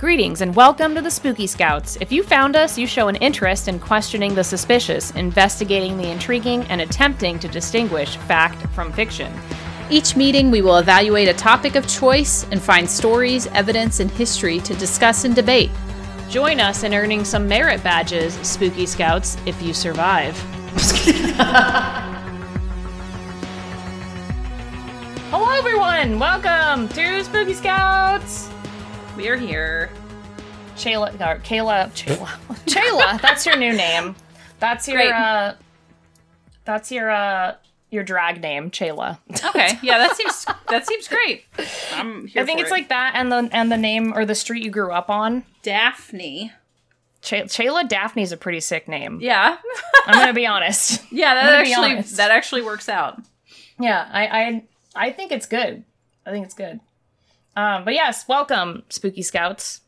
Greetings and welcome to the Spooky Scouts. If you found us, you show an interest in questioning the suspicious, investigating the intriguing, and attempting to distinguish fact from fiction. Each meeting, we will evaluate a topic of choice and find stories, evidence, and history to discuss and debate. Join us in earning some merit badges, Spooky Scouts, if you survive. Hello, everyone! Welcome to Spooky Scouts! We are here. Chayla, or Kayla, Chayla, Chayla. That's your new name. That's your. Uh That's your. uh your drag name, Chayla. Okay, yeah, that seems that seems great. I'm here I think it's it. like that, and the and the name or the street you grew up on. Daphne. Ch- Chayla is a pretty sick name. Yeah, I'm gonna be honest. yeah, that I'm gonna be actually that actually works out. Yeah, I, I I think it's good. I think it's good. Um, but yes, welcome, Spooky Scouts.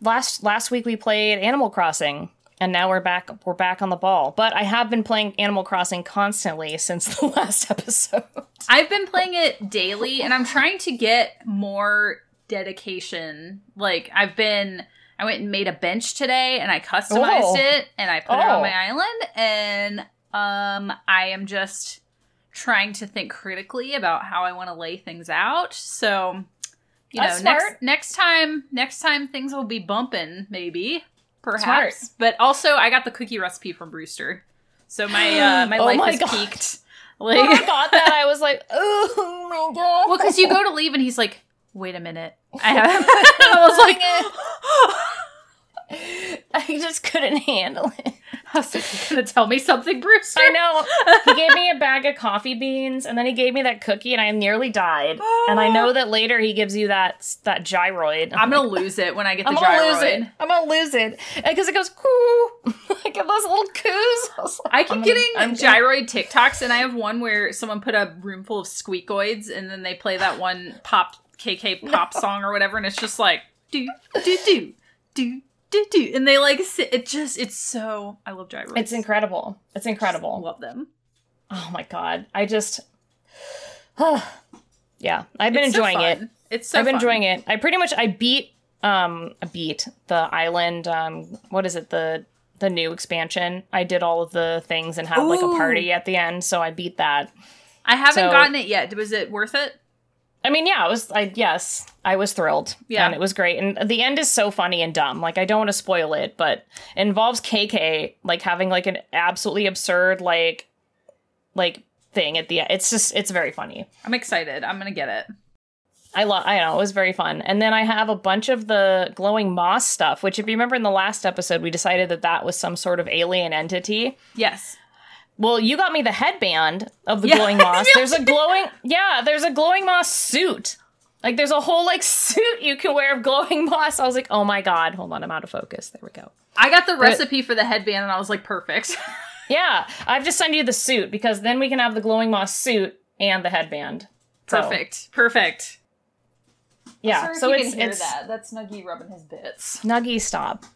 last last week we played Animal Crossing, and now we're back we're back on the ball. But I have been playing Animal Crossing constantly since the last episode. I've been playing it daily, and I'm trying to get more dedication. Like I've been. I went and made a bench today, and I customized Oh. it, and I put it Oh. on my island, and um, I am just trying to think critically about how I want to lay things out. So, you That's know, next smart. next time, next time things will be bumping, maybe, perhaps. Smart. But also, I got the cookie recipe from Brewster, so my uh, my Oh life my is God. peaked. when I Like, got that, I was like, oh my god. well, because you go to leave and he's like, "Wait a minute, I have." I was like, I just couldn't handle it. I was like, "You gonna tell me something, Bruce. I know. He gave me a bag of coffee beans, and then he gave me that cookie, and I nearly died. And I know oh. that later he gives you that that gyroid. I'm gonna lose it when I get the I'm gonna lose gyroid. it. I'm gonna lose it because it goes coo. I get those little coos. I, was like, I keep I'm gonna- getting I'm- gyroid TikToks, and I have one where someone put a room full of squeakoids, and then they play that one pop KK pop song or whatever, and it's just like do do do do do do, and they like sit, it just it's so I love gyroids. It's incredible. It's incredible. I love them. Oh my god. I just. yeah, I've been It's so enjoying it. It's so I've been fun. enjoying it. I pretty much I beat um I beat the island um what is it the the new expansion. I did all of the things and had like a party at the end, so I beat that. I haven't So- gotten it yet. Was it worth it? I mean, yeah, it was I yes, I was thrilled. Yeah. And it was great. And the end is so funny and dumb. Like I don't want to spoil it, but it involves KK like having like an absolutely absurd like like thing at the end. It's just it's very funny. I'm excited. I'm gonna get it. I love. I know it was very fun. And then I have a bunch of the glowing moss stuff, which, if you remember in the last episode, we decided that that was some sort of alien entity. Yes. Well, you got me the headband of the Yeah, glowing moss. There's a glowing, yeah, there's a glowing moss suit. Like there's a whole like suit you can wear of glowing moss. I was like, oh my god, hold on, I'm out of focus. There we go. I got the recipe for the headband, and I was like, perfect. Yeah, I've just sent you the suit because then we can have the glowing moss suit and the headband. So, perfect. Perfect. yeah, so it's it's that. That's Nuggy rubbing his bits. Nuggy stop.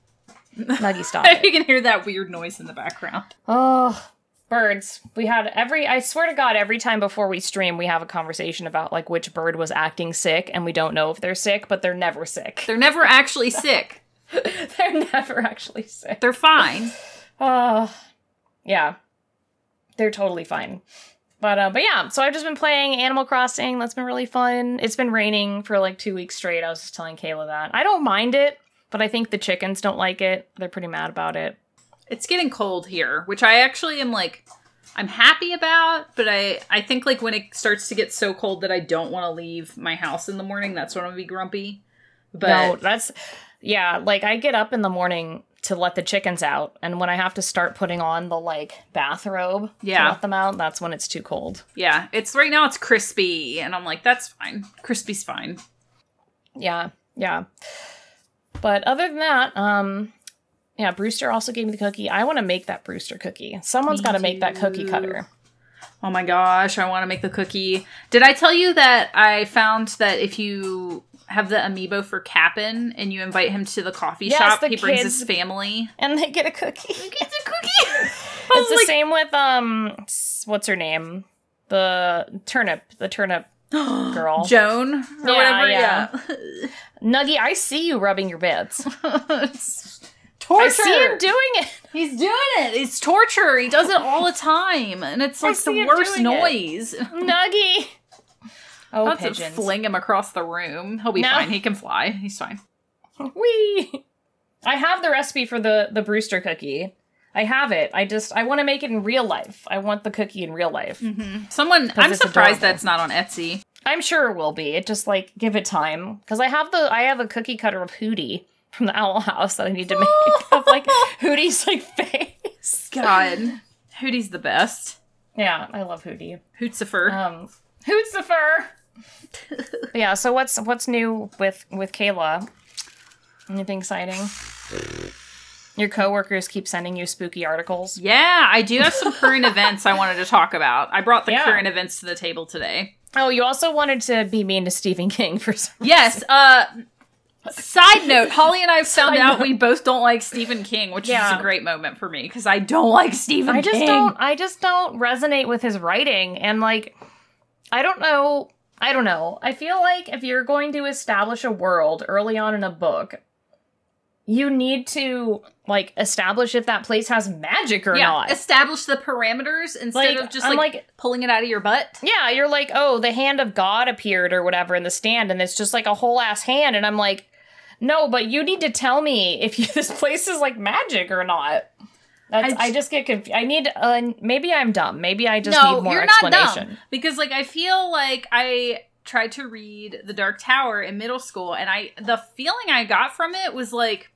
Nuggy stop. it. you can hear that weird noise in the background. Oh, birds. We had every, I swear to God, every time before we stream, we have a conversation about like which bird was acting sick, and we don't know if they're sick, but they're never sick. They're never actually sick. they're never actually sick. They're fine. Oh, yeah. They're totally fine. But, uh, but yeah, so I've just been playing Animal Crossing. That's been really fun. It's been raining for like two weeks straight. I was just telling Kayla that. I don't mind it, but I think the chickens don't like it. They're pretty mad about it. It's getting cold here, which I actually am like I'm happy about, but I I think like when it starts to get so cold that I don't want to leave my house in the morning, that's when I'm gonna be grumpy. But no, that's yeah. Like I get up in the morning to let the chickens out, and when I have to start putting on the like bathrobe Yeah. to let them out, that's when it's too cold. yeah, it's right now it's crispy, and I'm like, that's fine. Crispy's fine. Yeah, yeah. But other than that, um, yeah, Brewster also gave me the cookie. I want to make that Brewster cookie. Someone's got to make that cookie cutter. Oh my gosh, I want to make the cookie. Did I tell you that I found that if you have the amiibo for Cap'n and you invite him to the coffee Yes, shop, the he brings kids- his family. And they get a cookie. It's a cookie. it's the same with um, what's her name? The turnip, the turnip girl. Joan or Yeah, whatever. yeah. Yeah. Nuggy, I see you rubbing your bits. it's I see him doing it. He's doing it. It's torture. He does it all the time, and it's like the worst doing it. noise. Nuggy. Oh, I'll pigeons. fling him across the room. He'll be No. fine. He can fly. He's fine. Wee. I have the recipe for the the Brewster cookie. I have it. I just I want to make it in real life. I want the cookie in real life. Mm-hmm. Someone, I'm surprised adorable. that's not on Etsy. I'm sure it will be. It just like give it time because I have the I have a cookie cutter of Hooty from the Owl House that I need to make of like Hooty's like face. God, Hooty's the best. Yeah, I love Hooty. Hootsifer. Um, Hoots the fur. Yeah. So what's what's new with with Kayla? Anything exciting? Your coworkers keep sending you spooky articles. yeah, I do have some current events I wanted to talk about. I brought the Yeah. current events to the table today. Oh, you also wanted to be mean to Stephen King for some Yes. Uh, side note: Holly and I found Side out note. we both don't like Stephen King, which is a great moment for me because I don't like Stephen I just King. don't I just don't resonate with his writing and like I don't know I don't know. I feel like if you're going to establish a world early on in a book, you need to like establish if that place has magic or yeah, not. establish the parameters instead Like, of just like, like- pulling it out of your butt. yeah, you're like, "Oh, the hand of God appeared or whatever in the stand and it's just like a whole ass hand." And I'm like, "No, but you need to tell me if you, this place is like magic or not." That's, I I, j- just get confused. I need, uh, maybe I'm dumb. Maybe I just no, need more you're not dumb because like I feel like I tried to read The Dark Tower in middle school, and I the feeling I got from it was like.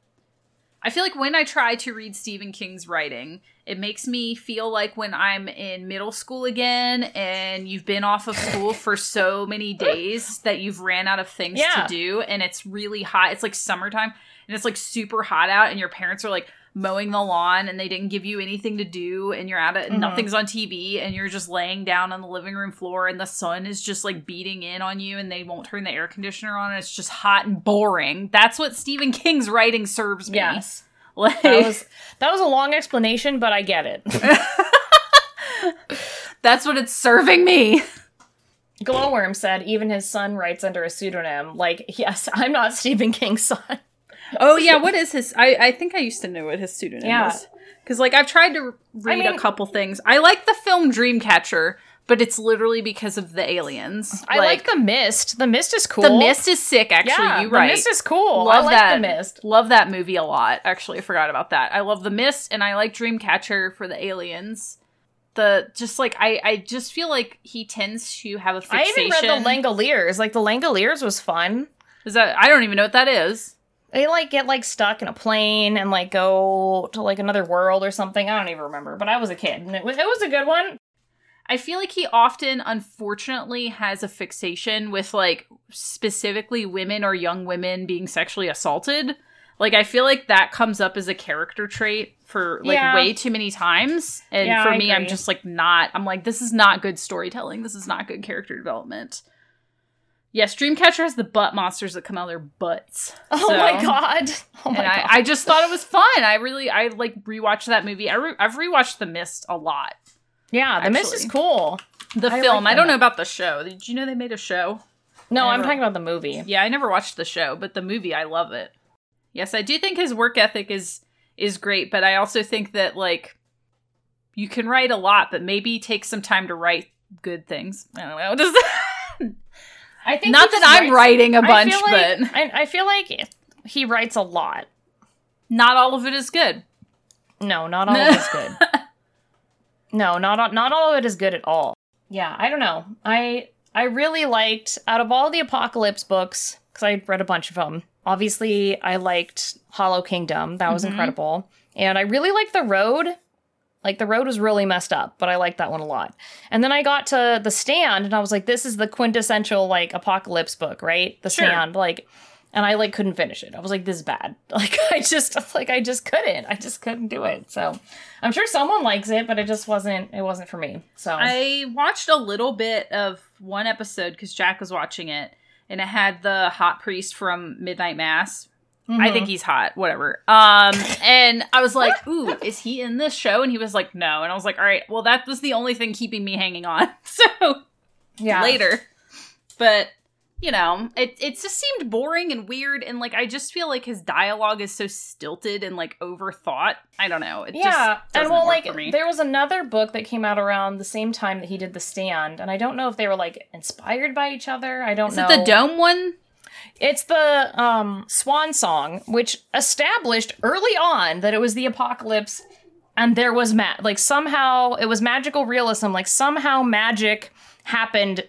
I feel like when I try to read Stephen King's writing, it makes me feel like when I'm in middle school again and you've been off of school for so many days that you've ran out of things Yeah. to do and it's really hot. It's like summertime and it's like super hot out and your parents are like mowing the lawn and they didn't give you anything to do and you're out of Mhm. nothing's on TV and you're just laying down on the living room floor and the sun is just like beating in on you and they won't turn the air conditioner on and it's just hot and boring. That's what Stephen King's writing serves me. Yes. Like That was that was a long explanation, but I get it. that's what it's serving me. Glowworm said even his son writes under a pseudonym. Like, yes, I'm not Stephen King's son. Oh yeah, what is his? I I think I used to know what his pseudonym Yeah. was. Because like I've tried to read mean- a couple things. I like the film Dreamcatcher, but it's literally because of the aliens. I like, The Mist. The Mist is cool. the Mist is sick. Actually, yeah, you right. The Mist is cool. Love I like that. The Mist. Love that movie a lot. Actually, I forgot about that. I love The Mist, and I like Dreamcatcher for the aliens. The just like I I just feel like he tends to have a fixation. I even read The Langoliers. Like, The Langoliers was fun. Is that I don't even know what that is. They like get like stuck in a plane and like go to like another world or something. I don't even remember, but I was a kid and it was it was a good one. I feel like he often, unfortunately, has a fixation with like specifically women or young women being sexually assaulted. Like I feel like that comes up as a character trait for like Yeah. way too many times. And Yeah, for I me, I'm just like not I'm like, this is not good storytelling. This is not good character development. Yes, Dreamcatcher has the butt monsters that come out of their butts. Oh So- my god. Oh my and I, god. I just thought it was fun. I really, I like rewatched that movie. I re- I've rewatched The Mist a lot. Yeah, The Mist is actually. cool. The I film. like I don't The know about the show. Did you know they made a show? No, I'm Never. talking about the movie. Yeah, I never watched the show, but the movie, I love it. Yes, I do think his work ethic is is great, but I also think that like you can write a lot, but maybe take some time to write good things. I don't know. Just I think not he that just I'm writes- writing a bunch, feel like, but I, I feel like he writes a lot. not all of it is good. No, not all of it's good. No, not all, not all of it is good at all. Yeah, I don't know. I I really liked out of all the apocalypse books because I read a bunch of them. Obviously, I liked Hollow Kingdom. That was Mhm. incredible, and I really liked The Road. Like the road was really messed up, but I liked that one a lot. And then I got to The Stand, and I was like, this is the quintessential like apocalypse book, right? The Sure. Stand, like. And I like couldn't finish it. I was like, this is bad. Like I just like I just couldn't. I just couldn't do it. So I'm sure someone likes it, but it just wasn't it wasn't for me. So I watched a little bit of one episode because Jack was watching it, and it had the hot priest from Midnight Mass. I Mhm. think he's hot, whatever. Um, and I was like, "Ooh, is he in this show?" And he was like, "No." And I was like, "All right, well, that was the only thing keeping me hanging on." So yeah. later, but you know, it it just seemed boring and weird, and like I just feel like his dialogue is so stilted and like overthought. I don't know. It yeah, just and well, like there was another book that came out around the same time that he did The Stand, and I don't know if they were like inspired by each other. I don't Is know. Is it the dome one? It's the um, Swan Song, which established early on that it was the apocalypse, and there was ma- like somehow it was magical realism. Like somehow magic happened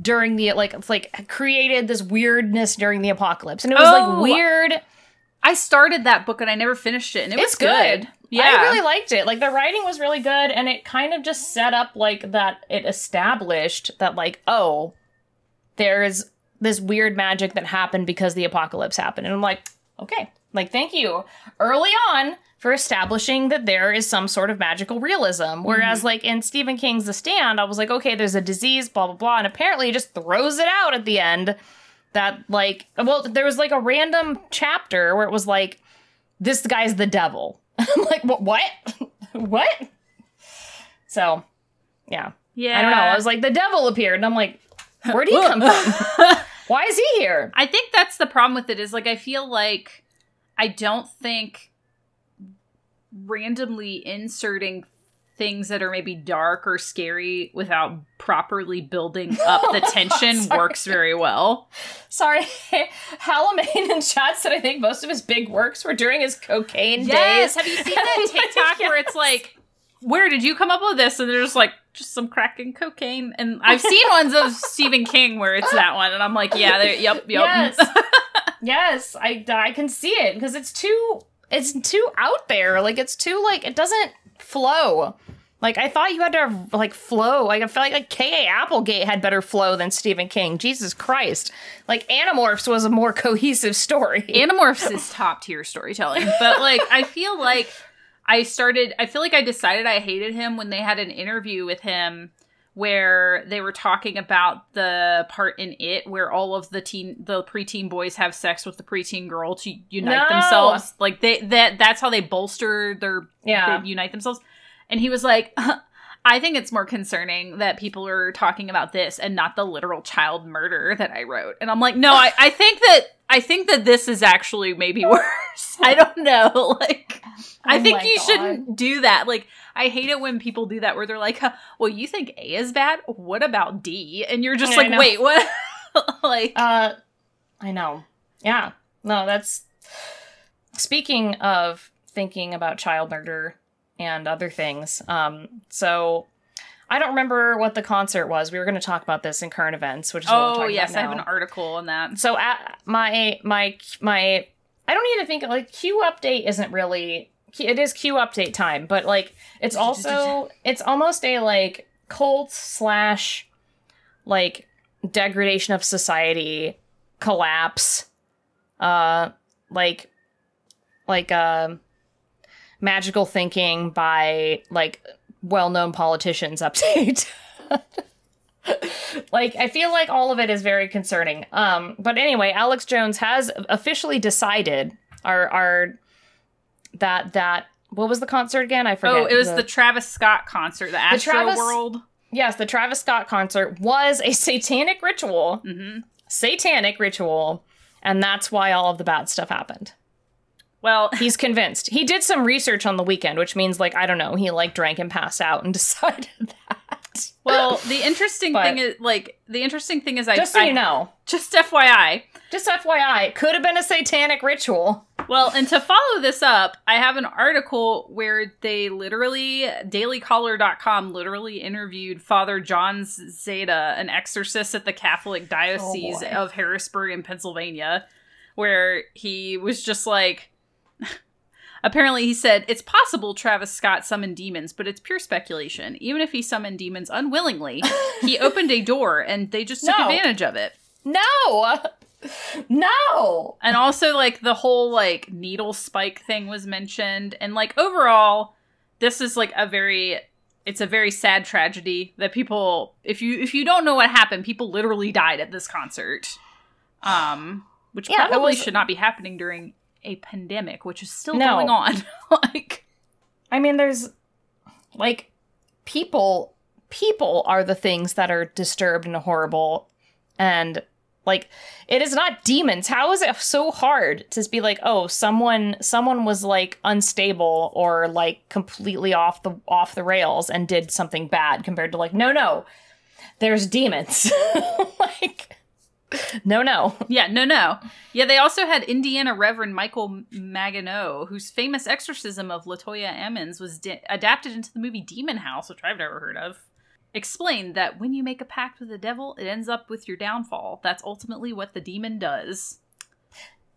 during the like it's like created this weirdness during the apocalypse, and it was Oh, like weird. I started that book and I never finished it, and it it's was good. Yeah, I really liked it. Like the writing was really good, and it kind of just set up like that. It established that like oh, there's this weird magic that happened because the apocalypse happened, and I'm like okay, like thank you early on for establishing that there is some sort of magical realism. Whereas mm-hmm. like in Stephen King's The Stand, I was like okay, there's a disease, blah blah blah, and apparently he just throws it out at the end. That like well, there was like a random chapter where it was like this guy's the devil. I'm like, what? What? what? So, yeah. yeah. I don't know. I was like, the devil appeared, and I'm like, where'd he come from? Why is he here? I think that's the problem with it is like I feel like I don't think randomly inserting things that are maybe dark or scary without properly building up the oh, tension Sorry. works very well. Sorry, Halamain in chat said I think most of his big works were during his cocaine Yes. days. Have you seen that TikTok where it's like, where did you come up with this? And there's like just some crack and cocaine. And I've seen ones of Stephen King where it's that one, and I'm like, yeah, yep, yep. Yes. yes, I I can see it because it's too it's too out there. Like it's too like it doesn't flow. Like I thought you had to have, like flow. Like I feel like like K.A. Applegate had better flow than Stephen King. Jesus Christ! Like Animorphs was a more cohesive story. Animorphs is top tier storytelling, but like I feel like I started. I feel like I decided I hated him when they had an interview with him where they were talking about the part in it where all of the teen the preteen boys have sex with the preteen girl to unite No. themselves. Like they that that's how they bolster their yeah, they unite themselves. And he was like I think it's more concerning that people are talking about this and not the literal child murder that I wrote. And I'm like, no, I, I think that I think that this is actually maybe worse. I don't know. Like I Oh think you God. shouldn't do that. Like I hate it when people do that where they're like, huh, well, you think A is bad? What about D? And you're just Yeah, like, wait, what? like Uh, I know. Yeah. No, that's. Speaking of thinking about child murder and other things, um, so I don't remember what the concert was. We were going to talk about this in current events, which is what we're Oh yes, I have an article on that. So at my my my, I don't need to think like Q update isn't really. It is Q update time, but like it's also it's almost a like cult slash like degradation of society collapse uh like like uh magical thinking by like well-known politicians update like i feel like all of it is very concerning. Um but anyway alex jones has officially decided our our that that what was the concert again? I forget. Oh, it was the, Travis Scott concert, the Astro Travis- World. yes the travis scott concert was a satanic ritual. Hmm satanic ritual. And that's why all of the bad stuff happened Well, he's convinced. He did some research on the weekend which means like i don't know he like drank and passed out and decided that. Well, the interesting But- thing is like the interesting thing is I just so I- you know. just FYI. just fyi it could have been a satanic ritual. Well, and to follow this up, I have an article where they literally dailycaller.com literally interviewed Father John Zeta, an exorcist at the Catholic oh, Diocese Oh, of Harrisburg in Pennsylvania, where he was just like Apparently, he said it's possible Travis Scott summoned demons, but it's pure speculation. Even if he summoned demons unwillingly, he opened a door and they just took No. advantage of it. no no And also like the whole like needle spike thing was mentioned and like overall this is like a very it's a very sad tragedy that people if you if you don't know what happened people literally died at this concert. Um which Yeah, probably was- should not be happening during a pandemic which is still No. going on. like I mean, there's like people. People are the things that are disturbed and horrible, and Like it is not demons. How is it so hard to be like, oh, someone someone was like unstable or like completely off the off the rails and did something bad compared to like, no, no, there's demons. like no, no. Yeah, no, no. Yeah, they also had Indiana Reverend Michael Maginot, whose famous exorcism of Latoya Ammons was di- adapted into the movie Demon House, which I've never heard of. Explained that when you make a pact with the devil, it ends up with your downfall. That's ultimately what the demon does.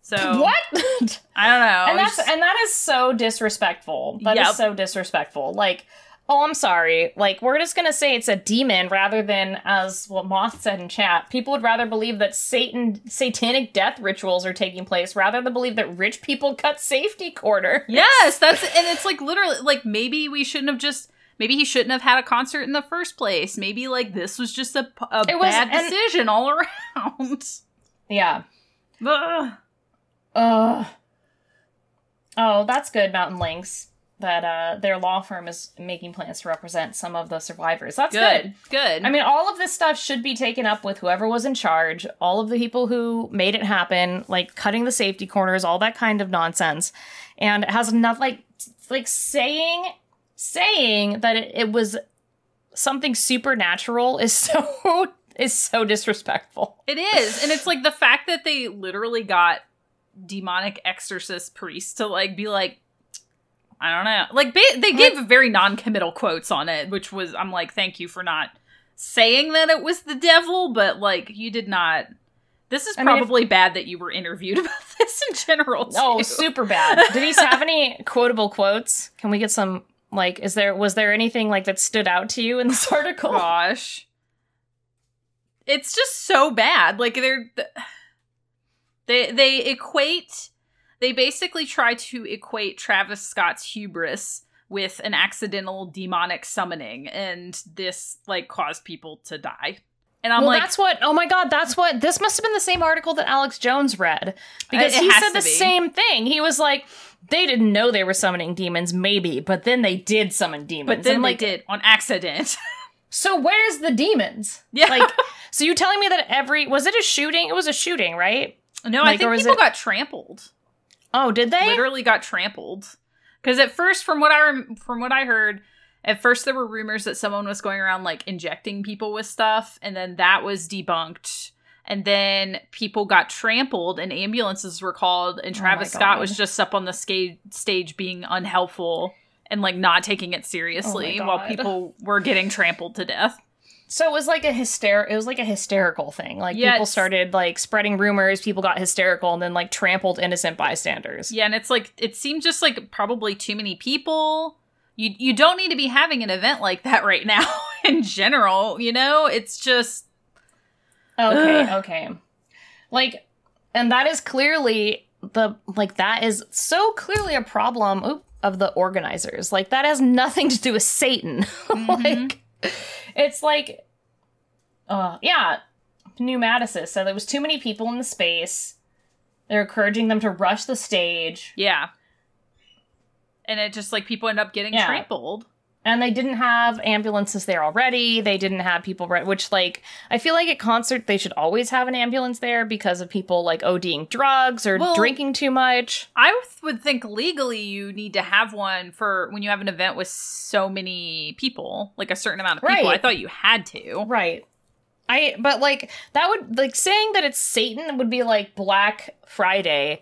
So what? I don't know. and that's Just- and that is so disrespectful. That is Yep. so disrespectful. Like, oh, I'm sorry. Like, we're just gonna say it's a demon rather than, as what Moth said in chat, people would rather believe that Satan satanic death rituals are taking place rather than believe that rich people cut safety corners. Yes, that's and it's like literally like maybe we shouldn't have just maybe he shouldn't have had a concert in the first place. Maybe like this was just a, a was- bad decision all around. Yeah. Ugh. Ugh. Oh, that's good, Mountain Links. That uh, their law firm is making plans to represent some of the survivors. That's good. Good. Good. I mean, all of this stuff should be taken up with whoever was in charge, all of the people who made it happen, like cutting the safety corners, all that kind of nonsense. And it has enough, like, like saying, saying that it, it was something supernatural is so is so disrespectful. it is. And it's like the fact that they literally got demonic exorcist priests to like be like I don't know. Like ba- they gave very non-committal quotes on it, which was I'm like thank you for not saying that it was the devil, but like you did not this is I mean, if- probably bad that you were interviewed about this in general. Too. Oh, super bad. Did he have any quotable quotes? Can we get some? Like, is there was there anything like that stood out to you in this oh, article? gosh. It's just so bad. Like they're they they equate they basically try to equate Travis Scott's hubris with an accidental demonic summoning and this like caused people to die. And I'm well, like that's what. Oh my god, that's what. This must have been the same article that Alex Jones read because he said the be. same thing. He was like, they didn't know they were summoning demons, maybe, but then they did summon demons. but then And, they like, did on accident. So where's the demons? yeah. Like, so you telling me that every was it a shooting? It was a shooting, right? no, I like, or think people it- got trampled. Oh, did they? literally got trampled. Because at first from what i rem- from what i heard at first there were rumors that someone was going around like injecting people with stuff and then that was debunked. And then people got trampled and ambulances were called and Oh travis my scott was just up on the sca- stage being unhelpful and like not taking it oh seriously Oh while people were getting trampled to death So it was like a hyster. It was like a hysterical thing. Like Yeah, people started like spreading rumors. People got hysterical and then like trampled innocent bystanders. yeah and it's like it seemed just like probably too many people you you don't need to be having an event like that right now in general you know it's just Okay, Ugh. okay. Like, and that is clearly the like that is so clearly a problem of the organizers. Like that has nothing to do with Satan. like, mm-hmm. It's like, uh, yeah. Pneumaticist So there was too many people in the space. They're encouraging them to rush the stage. Yeah. And it just like people end up getting Yeah. trampled. And they didn't have ambulances there already they didn't have people re- which like i feel like at concert they should always have an ambulance there because of people like oding drugs or Well- drinking too much I would think legally you need to have one for when you have an event with so many people, like a certain amount of people. Right. I thought you had to. right i but like that would like saying that it's satan would be like black friday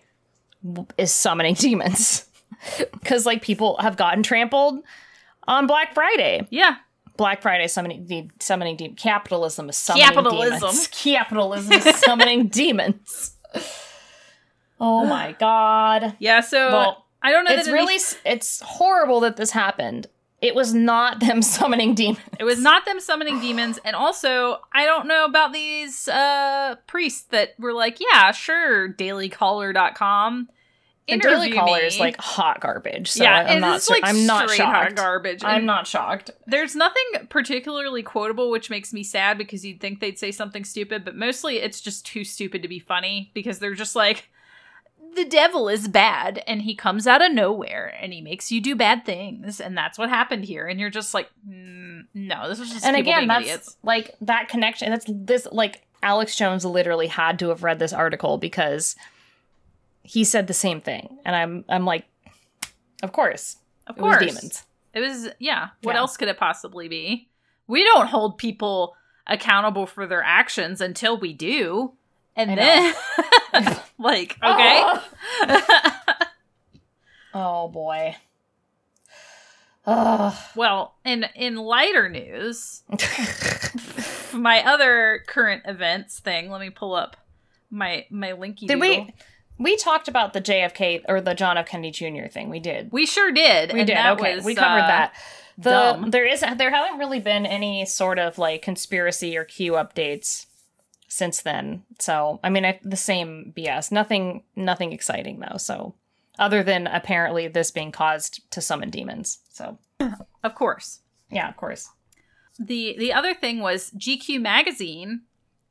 is summoning demons because like people have gotten trampled on black friday Yeah. Black Friday summoning de- summoning de- capitalism is summoning Capitalism. demons. Capitalism is summoning demons. Oh my god. Yeah, so Well, I don't know It's really any- it's horrible that this happened. It was not them summoning demons. it was not them summoning demons and also I don't know about these uh priests that were like, yeah, sure, dailycaller.com. The Daily Caller is like hot garbage. So yeah, I, am not. is, sur- like I'm not shocked. garbage. I'm not shocked. There's nothing particularly quotable, which makes me sad because you'd think they'd say something stupid, but mostly it's just too stupid to be funny because they're just like, the devil is bad and he comes out of nowhere and he makes you do bad things and that's what happened here and you're just like mm, no this is just and again that's idiots like that connection that's this like Alex Jones literally had to have read this article because he said the same thing, and I'm I'm like, of course, Of course. demons. It was yeah. What Yeah. else could it possibly be? We don't hold people accountable for their actions until we do. And I then like, oh. okay. Oh boy. Ugh. well, in in lighter news, my other current events thing, let me pull up my my linky Did doodle. we? We talked about the JFK or the John F. Kennedy Jr. thing. We did. We sure did. We did. Okay, was, we covered uh, that. The dumb. there is there haven't really been any sort of like conspiracy or Q updates since then. So I mean, I, the same BS. Nothing, nothing exciting though. So other than apparently this being caused to summon demons. So Of course. yeah, of course. The the other thing was GQ magazine.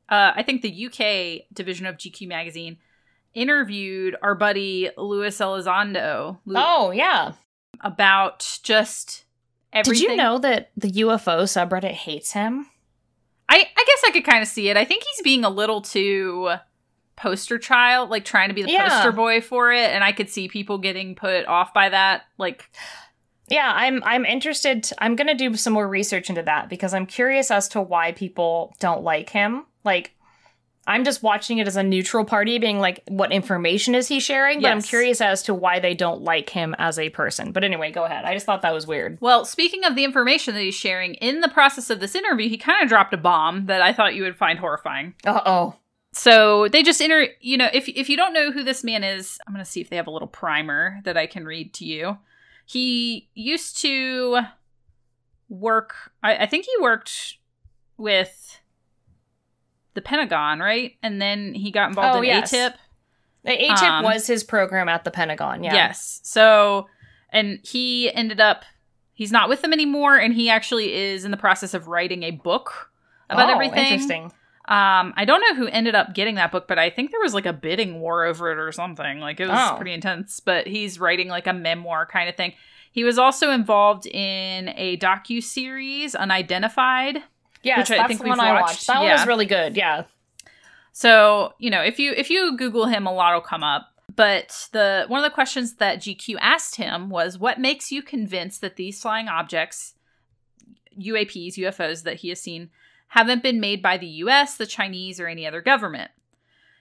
Uh, I think the UK division of GQ magazine interviewed our buddy Luis Elizondo Lu- Oh yeah. about just everything. Did you know that the UFO subreddit hates him? I I guess I could kind of see it. I think he's being a little too poster child, like trying to be the Yeah. poster boy for it, and I could see people getting put off by that. Like, Yeah, I'm I'm interested. t- I'm going to do some more research into that because I'm curious as to why people don't like him. Like I'm just watching it as a neutral party being like what information is he sharing, but I'm curious as to why they don't like him as a person. But anyway, go ahead. I just thought that was weird. well, speaking of the information that he's sharing, in the process of this interview, he kind of dropped a bomb that I thought you would find horrifying. Uh-oh. So they just inter you know, if if you don't know who this man is, I'm gonna see if they have a little primer that I can read to you. He used to work I, I think he worked with the Pentagon, right? And then he got involved Oh, in yes. ATIP. The ATIP Um, was his program at the Pentagon. Yeah. Yes. So and he ended up he's not with them anymore and he actually is in the process of writing a book about oh, everything. Interesting. Um, I don't know who ended up getting that book, but I think there was like a bidding war over it or something. Like it was Oh. pretty intense. But he's writing like a memoir kind of thing. He was also involved in a docu series, Unidentified. Yes, Which I that's think the one I watched, watched. That one was really good. Yeah. So you know, if you if you Google him, a lot will come up. But the one of the questions that GQ asked him was, "What makes you convinced that these flying objects, UAPs, UFOs that he has seen, haven't been made by the US, the Chinese, or any other government.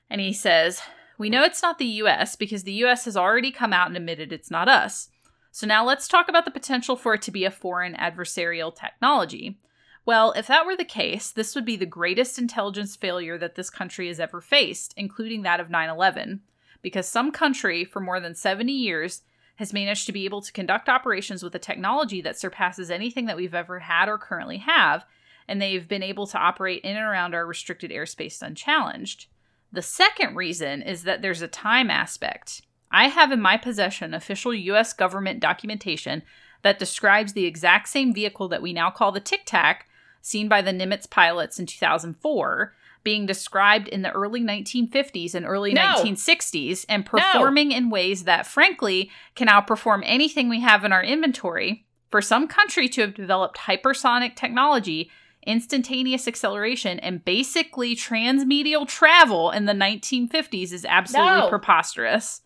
And he says, We know it's not the US because the US has already come out and admitted it's not us. So now let's talk about the potential for it to be a foreign adversarial technology. Well, if that were the case, this would be the greatest intelligence failure that this country has ever faced, including that of 9 11, because some country for more than 70 years has managed to be able to conduct operations with a technology that surpasses anything that we've ever had or currently have, and they've been able to operate in and around our restricted airspace unchallenged. The second reason is that there's a time aspect. I have in my possession official US government documentation that describes the exact same vehicle that we now call the Tic Tac, seen by the Nimitz pilots in 2004, being described in the early 1950s and early No. 1960s and performing in ways that, frankly, can outperform anything we have in our inventory. For some country to have developed hypersonic technology, instantaneous acceleration, and basically transmedial travel in the 1950s is absolutely No. preposterous.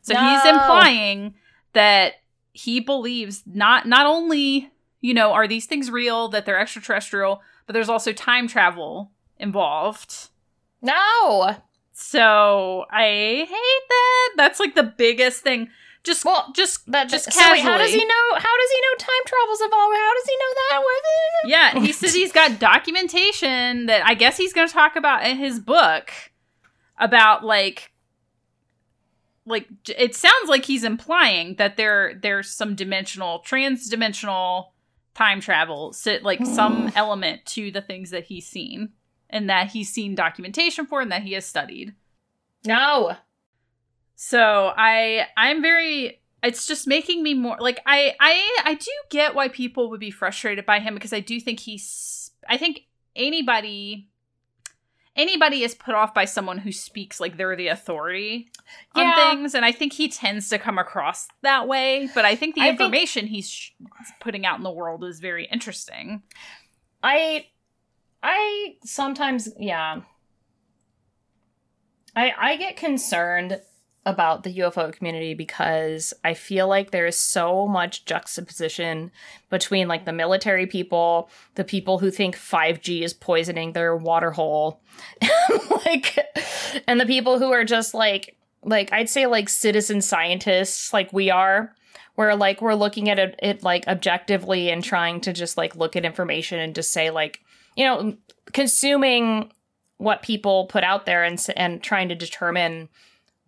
So he's implying that he believes not not only you know are these things real that they're extraterrestrial, but there's also time travel involved. No. So I hate that. That's like the biggest thing. Just Well, just That Just so wait, how does he know? How does he know time travels evolve? How does he know that? Yeah, he says he's got documentation that I guess he's going to talk about in his book about like like it sounds like he's implying that there there's some dimensional trans-dimensional time travel so, like some mm. element to the things that he's seen and that he's seen documentation for and that he has studied No. so I I'm very it's just making me more like I I I do get why people would be frustrated by him because I do think he's I think anybody anybody is put off by someone who speaks like they're the authority on Yeah. things and I think he tends to come across that way but I think the I think- information he's sh- putting out in the world is very interesting. I I sometimes yeah. I I get concerned about the UFO community because I feel like there is so much juxtaposition between like the military people, the people who think 5G is poisoning their water hole, like and the people who are just like like I'd say like citizen scientists like we are where like we're looking at it, it like objectively and trying to just like look at information and just say like you know consuming what people put out there and and trying to determine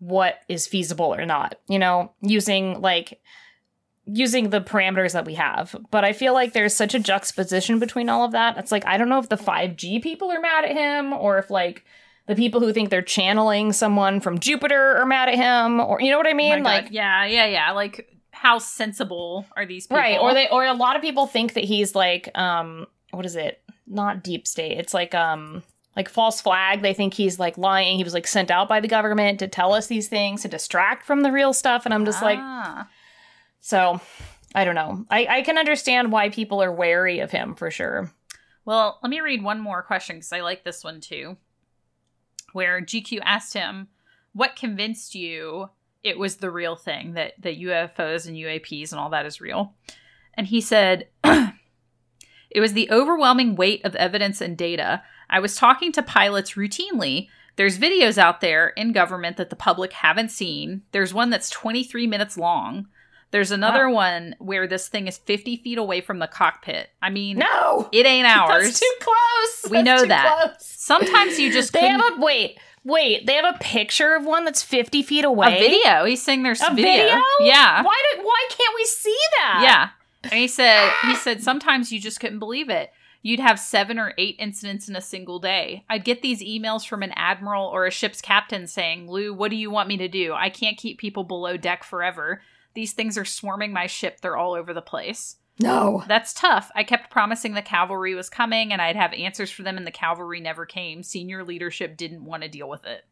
what is feasible or not you know using like using the parameters that we have but i feel like there's such a juxtaposition between all of that it's like i don't know if the 5g people are mad at him or if like the people who think they're channeling someone from jupiter are mad at him or you know what i Oh mean God. like yeah, yeah, yeah. Like, how sensible are these people? right or they or a lot of people think that he's like um what is it not deep state it's like um like false flag they think he's like lying he was like sent out by the government to tell us these things to distract from the real stuff and i'm just like Ah. so i don't know i i can understand why people are wary of him for sure Well, let me read one more question because I like this one too. Where GQ asked him, What convinced you it was the real thing, that, that UFOs and UAPs and all that is real? And he said, It was the overwhelming weight of evidence and data. I was talking to pilots routinely. There's videos out there in government that the public haven't seen. There's one that's 23 minutes long. There's another one where this thing is 50 feet away from the cockpit. I mean, no it ain't ours. that's too close We That's know that. close. Sometimes you just they couldn't. have a wait wait they have a picture of one that's 50 feet away. a video. He's saying there's A video. video? Yeah, why did why can't we see that yeah. And he said he said sometimes you just couldn't believe it. You'd have seven or eight incidents in a single day. I'd get these emails from an admiral or a ship's captain saying, "Lou, what do you want me to do? I can't keep people below deck forever. These things are swarming my ship. They're all over the place." no That's tough. I kept promising the cavalry was coming and I'd have answers for them, and the cavalry never came. Senior leadership didn't want to deal with it.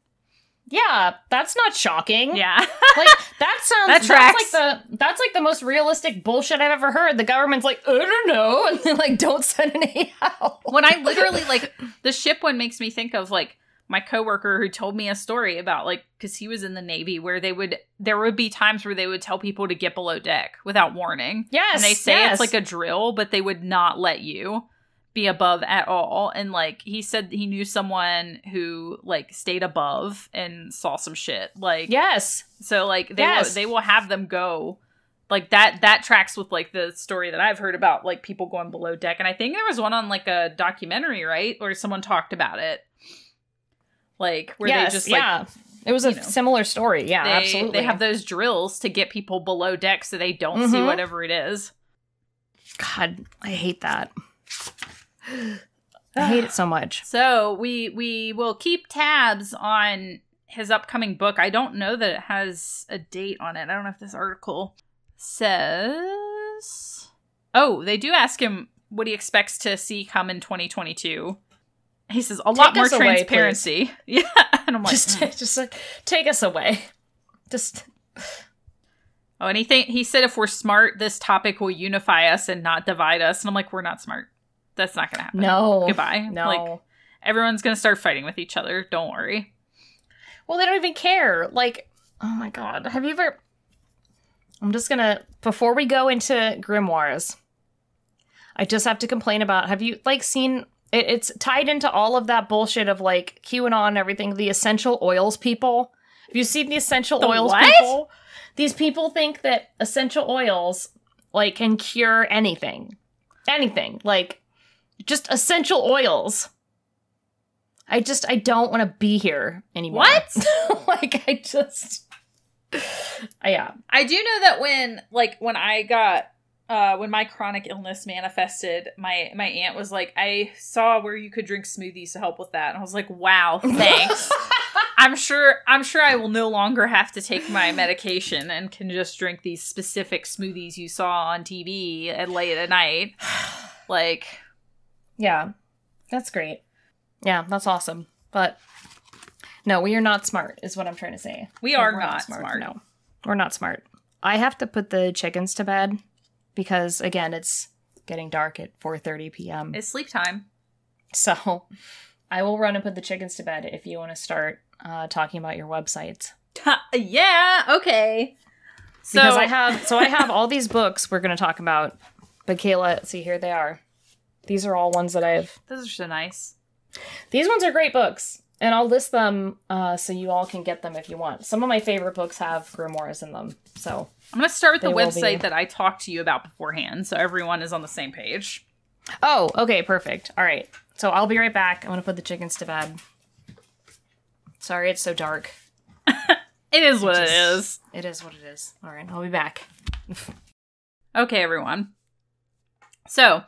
Yeah, that's not shocking. Yeah. Like that sounds That that's tracks. like the that's like the most realistic bullshit I've ever heard. The government's like, I don't know, and like don't send any help. when I literally like the ship one makes me think of like my coworker who told me a story about like because he was in the navy where they would there would be times where they would tell people to get below deck without warning Yes. and they say yes. it's like a drill but they would not let you be above at all and like he said he knew someone who like stayed above and saw some shit like Yes. so like they Yes. will they will have them go like that that tracks with like the story that I've heard about like people going below deck and I think there was one on like a documentary, right? Where someone talked about it. Like where yes, they just like yeah. it was a you know, similar story. Yeah, they, absolutely. they have those drills to get people below deck so they don't see Mhm. whatever it is. God, I hate that. I hate it so much. So we we will keep tabs on his upcoming book. I don't know that it has a date on it. I don't know if this article says. Oh, they do ask him what he expects to see come in 2022. He says a lot more away, transparency. yeah, and I'm like, just, "Mm." just like take us away. Just oh, and he he said if we're smart, this topic will unify us and not divide us. And I'm like, we're not smart. That's not gonna happen. no, Goodbye. No. Like everyone's gonna start fighting with each other. Don't worry. Well, they don't even care. Like, oh my god, have you ever? I'm just gonna before we go into grimoires. I just have to complain about. Have you like seen? It, it's tied into all of that bullshit of like QAnon and everything. The essential oils people. Have you seen the essential The oils what? people? These people think that essential oils like can cure anything, anything. Like just essential oils. I just I don't want to be here anymore. What? like I just yeah. I do know that when like when I got uh when my chronic illness manifested, my my aunt was like, I saw where you could drink smoothies to help with that. And I was like, wow, thanks. I'm sure I'm sure I will no longer have to take my medication and can just drink these specific smoothies you saw on TV at late at night. Like yeah. That's great. Yeah, that's awesome. But no, we are not smart is what I'm trying to say. we are We're not smart. No. We're not smart. I have to put the chickens to bed because again, it's getting dark at 4:30 p.m. It's sleep time. So I will run and put the chickens to bed if you want to start uh, talking about your websites. yeah, okay. So because I have so I have all these books we're going to talk about. But Kayla, see here they are. These are all ones that I've. those are so nice. These ones are great books, and I'll list them uh, so you all can get them if you want. Some of my favorite books have grimoires in them, so I'm gonna start with the website be. that I talked to you about beforehand, so everyone is on the same page. Oh, okay, perfect. All right. So I'll be right back. I'm gonna put the chickens to bed. Sorry, it's so dark. It is what it just- is. It is what it is. All right, I'll be back. Okay, everyone. So,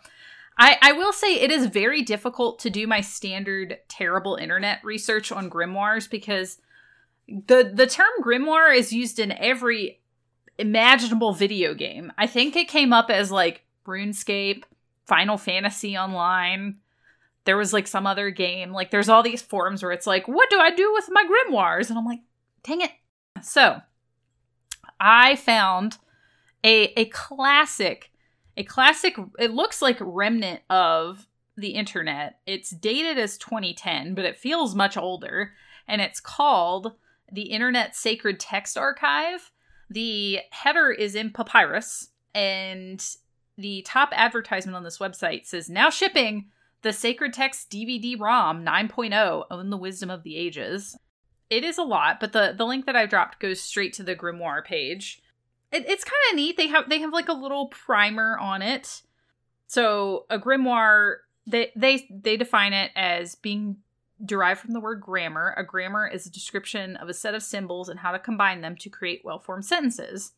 I I will say it is very difficult to do my standard terrible internet research on grimoires because the the term grimoire is used in every imaginable video game. I think it came up as like RuneScape, Final Fantasy Online. There was like some other game. Like there's all these forums where it's like, what do I do with my grimoires? And I'm like, dang it. So I found a a classic, a classic. It looks like remnant of the internet. It's dated as 2010, but it feels much older, and it's called the Internet Sacred Text Archive. The header is in papyrus, and the top advertisement on this website says now shipping the Sacred Text DVD ROM 9.0 Own the Wisdom of the Ages. It is a lot, but the the link that I dropped goes straight to the grimoire page. It, it's kind of neat. They have they have like a little primer on it. So a grimoire they they they define it as being derived from the word grammar. A grammar is a description of a set of symbols and how to combine them to create well-formed sentences.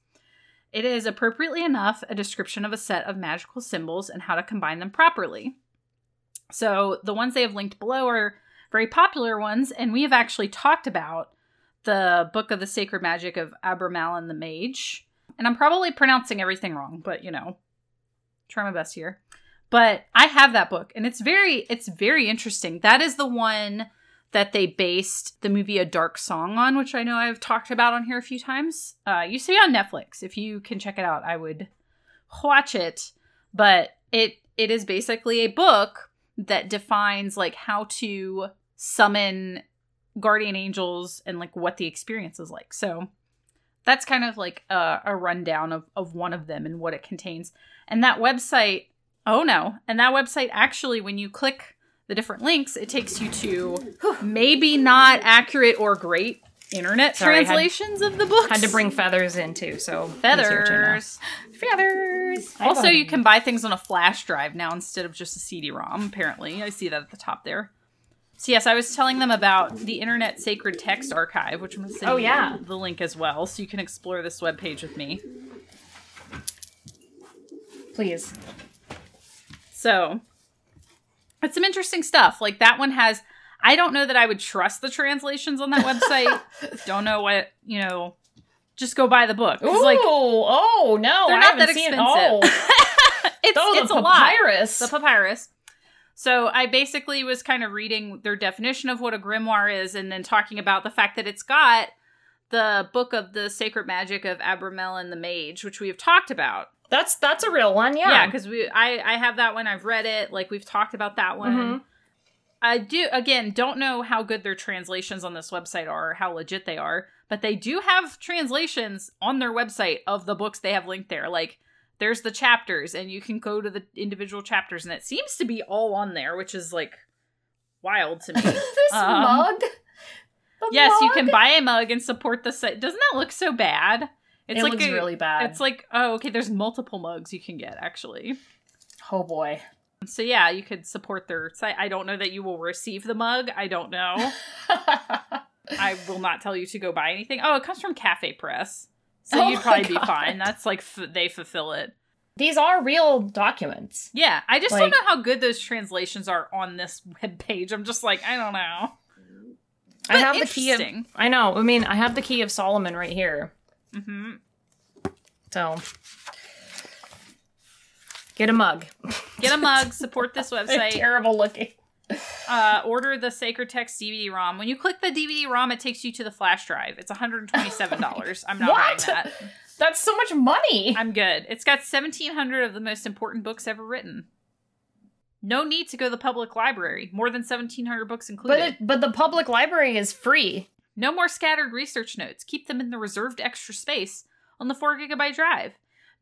It is appropriately enough a description of a set of magical symbols and how to combine them properly. So the ones they have linked below are very popular ones, and we have actually talked about the Book of the Sacred Magic of Abramelin the Mage. And I'm probably pronouncing everything wrong, but you know, try my best here. But I have that book, and it's very it's very interesting. That is the one that they based the movie A Dark Song on, which I know I've talked about on here a few times. Uh, to be on Netflix. If you can check it out, I would watch it. But it it is basically a book that defines like how to summon guardian angels and like what the experience is like. So that's kind of like a, a rundown of, of one of them and what it contains. And that website, oh no, and that website actually, when you click the different links, it takes you to maybe not accurate or great internet Sorry, I had- translations of the books. Had to bring feathers in too, so feathers. Feathers. Also, you can buy things on a flash drive now instead of just a CD-ROM. Apparently, I see that at the top there. So yes, I was telling them about the Internet Sacred Text Archive, which I'm going to send Oh, you yeah. the link as well, so you can explore this webpage with me. please. So it's some interesting stuff. Like that one has. I don't know that I would trust the translations on that website. don't know what you know. Just go buy the book. Ooh, like oh no, they're I not haven't that seen expensive. Oh, it's oh, it's a lot. papyrus. the papyrus. So I basically was kind of reading their definition of what a grimoire is, and then talking about the fact that it's got the book of the sacred magic of Abramelin the Mage, which we have talked about. that's that's a real one. Yeah, Yeah. because we I I have that one. I've read it. Like we've talked about that one. Mhm. I do again don't know how good their translations on this website are, or how legit they are, but they do have translations on their website of the books they have linked there. Like there's the chapters, and you can go to the individual chapters, and it seems to be all on there, which is like wild to me. this Um, mug. The yes, you can buy a mug and support the site. Doesn't that look so bad? It's it like looks a- really bad. It's like oh okay, there's multiple mugs you can get actually. oh boy. So yeah, you could support their site. I don't know that you will receive the mug. I don't know. I will not tell you to go buy anything. Oh, it comes from Cafe Press. So Oh you'd probably be fine. That's like f- they fulfill it. These are real documents. Yeah, I just Like- don't know how good those translations are on this web page. I'm just like, I don't know. I have the key of. I know. I mean, I have the key of Solomon right here. Mm-hmm. So get a mug. Get a mug, support this website. terrible looking. Uh, order the Sacred Text DVD ROM. When you click the DVD ROM, it takes you to the flash drive. It's $127. I'm not buying that. That's so much money. I'm good. It's got 1,700 of the most important books ever written. No need to go to the public library. More than 1,700 books But included. it, but the public library is free. No more scattered research notes. Keep them in the reserved extra space on the 4 gigabyte drive.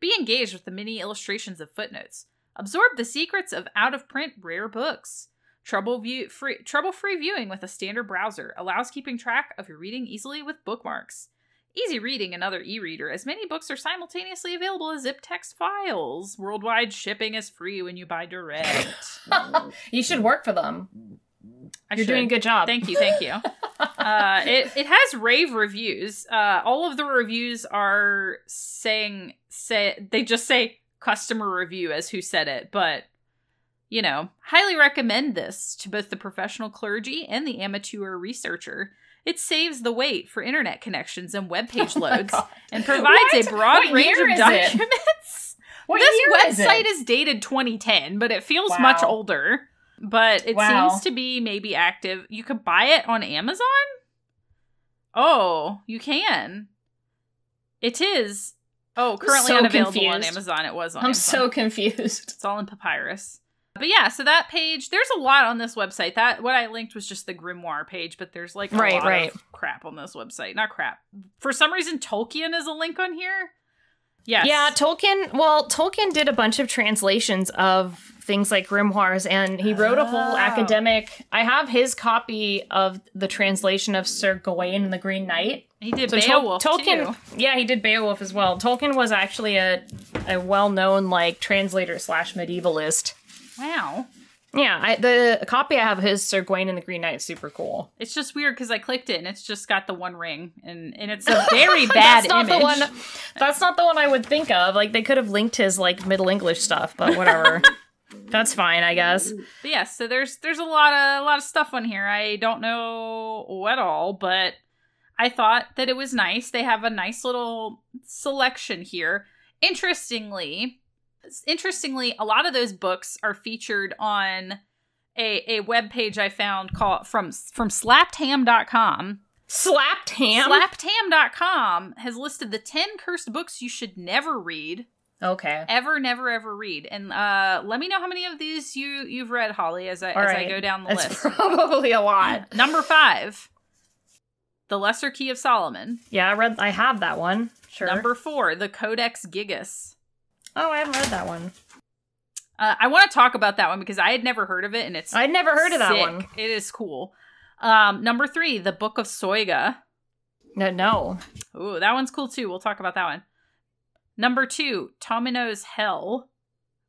Be engaged with the many illustrations of footnotes. Absorb the secrets of out of print rare books. Trouble view free trouble free viewing with a standard browser allows keeping track of your reading easily with bookmarks. Easy reading another e-reader, as many books are simultaneously available as zip text files. Worldwide shipping is free when you buy direct. you should work for them. I You're should. doing a good job. Thank you, thank you. uh, it it has rave reviews. Uh, all of the reviews are saying say they just say customer review as who said it, but you know, highly recommend this to both the professional clergy and the amateur researcher. It saves the wait for internet connections and web page Oh loads and provides What? a broad What range of documents. This website is is dated 2010, but it feels much older. But it Wow. seems to be maybe active. You could buy it on Amazon? Oh, you can. It is. Oh, currently so unavailable on. Amazon. It was on I'm Amazon. so confused. It's all in papyrus. But yeah, so that page, there's a lot on this website. That what I linked was just the grimoire page, but there's like a Right, lot right. of crap on this website. Not crap. For some reason, Tolkien is a link on here. Yes. Yeah, Tolkien. Well, Tolkien did a bunch of translations of things like grimoires, and he wrote a whole Oh. academic. I have his copy of the translation of Sir Gawain and the Green Knight. he did So Tol- Beowulf Tolkien, too. yeah, he did Beowulf as well. Tolkien was actually a a well known like translator slash medievalist. Wow. Yeah, I, the copy I have of his Sir Gawain and the Green Knight is super cool. It's just weird because I clicked it and it's just got the one ring and and it's a very bad that's not image. the one. That's not the one I would think of. Like they could have linked his like Middle English stuff, but whatever. that's fine, I guess. But yes, so there's there's a lot of a lot of stuff on here. I don't know what all, but I thought that it was nice. They have a nice little selection here. Interestingly, interestingly, a lot of those books are featured on a a web page I found called from from slappedham.com. Slapped ham. Slappedham.com has listed the 10 cursed books you should never read. Okay. Ever, never, ever read. And uh let me know how many of these you you've read, Holly, as I All as right. I go down the It's list. probably a lot. Number five, The Lesser Key of Solomon. Yeah, I read. I have that one. Sure. Number four, The Codex Gigas. Oh, I haven't read that one. Uh, I want to talk about that one because I had never heard of it, and it's I'd never heard of that sick. one. It is cool. Um, number three, The Book of Soyga. No, no. Ooh, that one's cool too. We'll talk about that one. Number two, Tomino's Hell,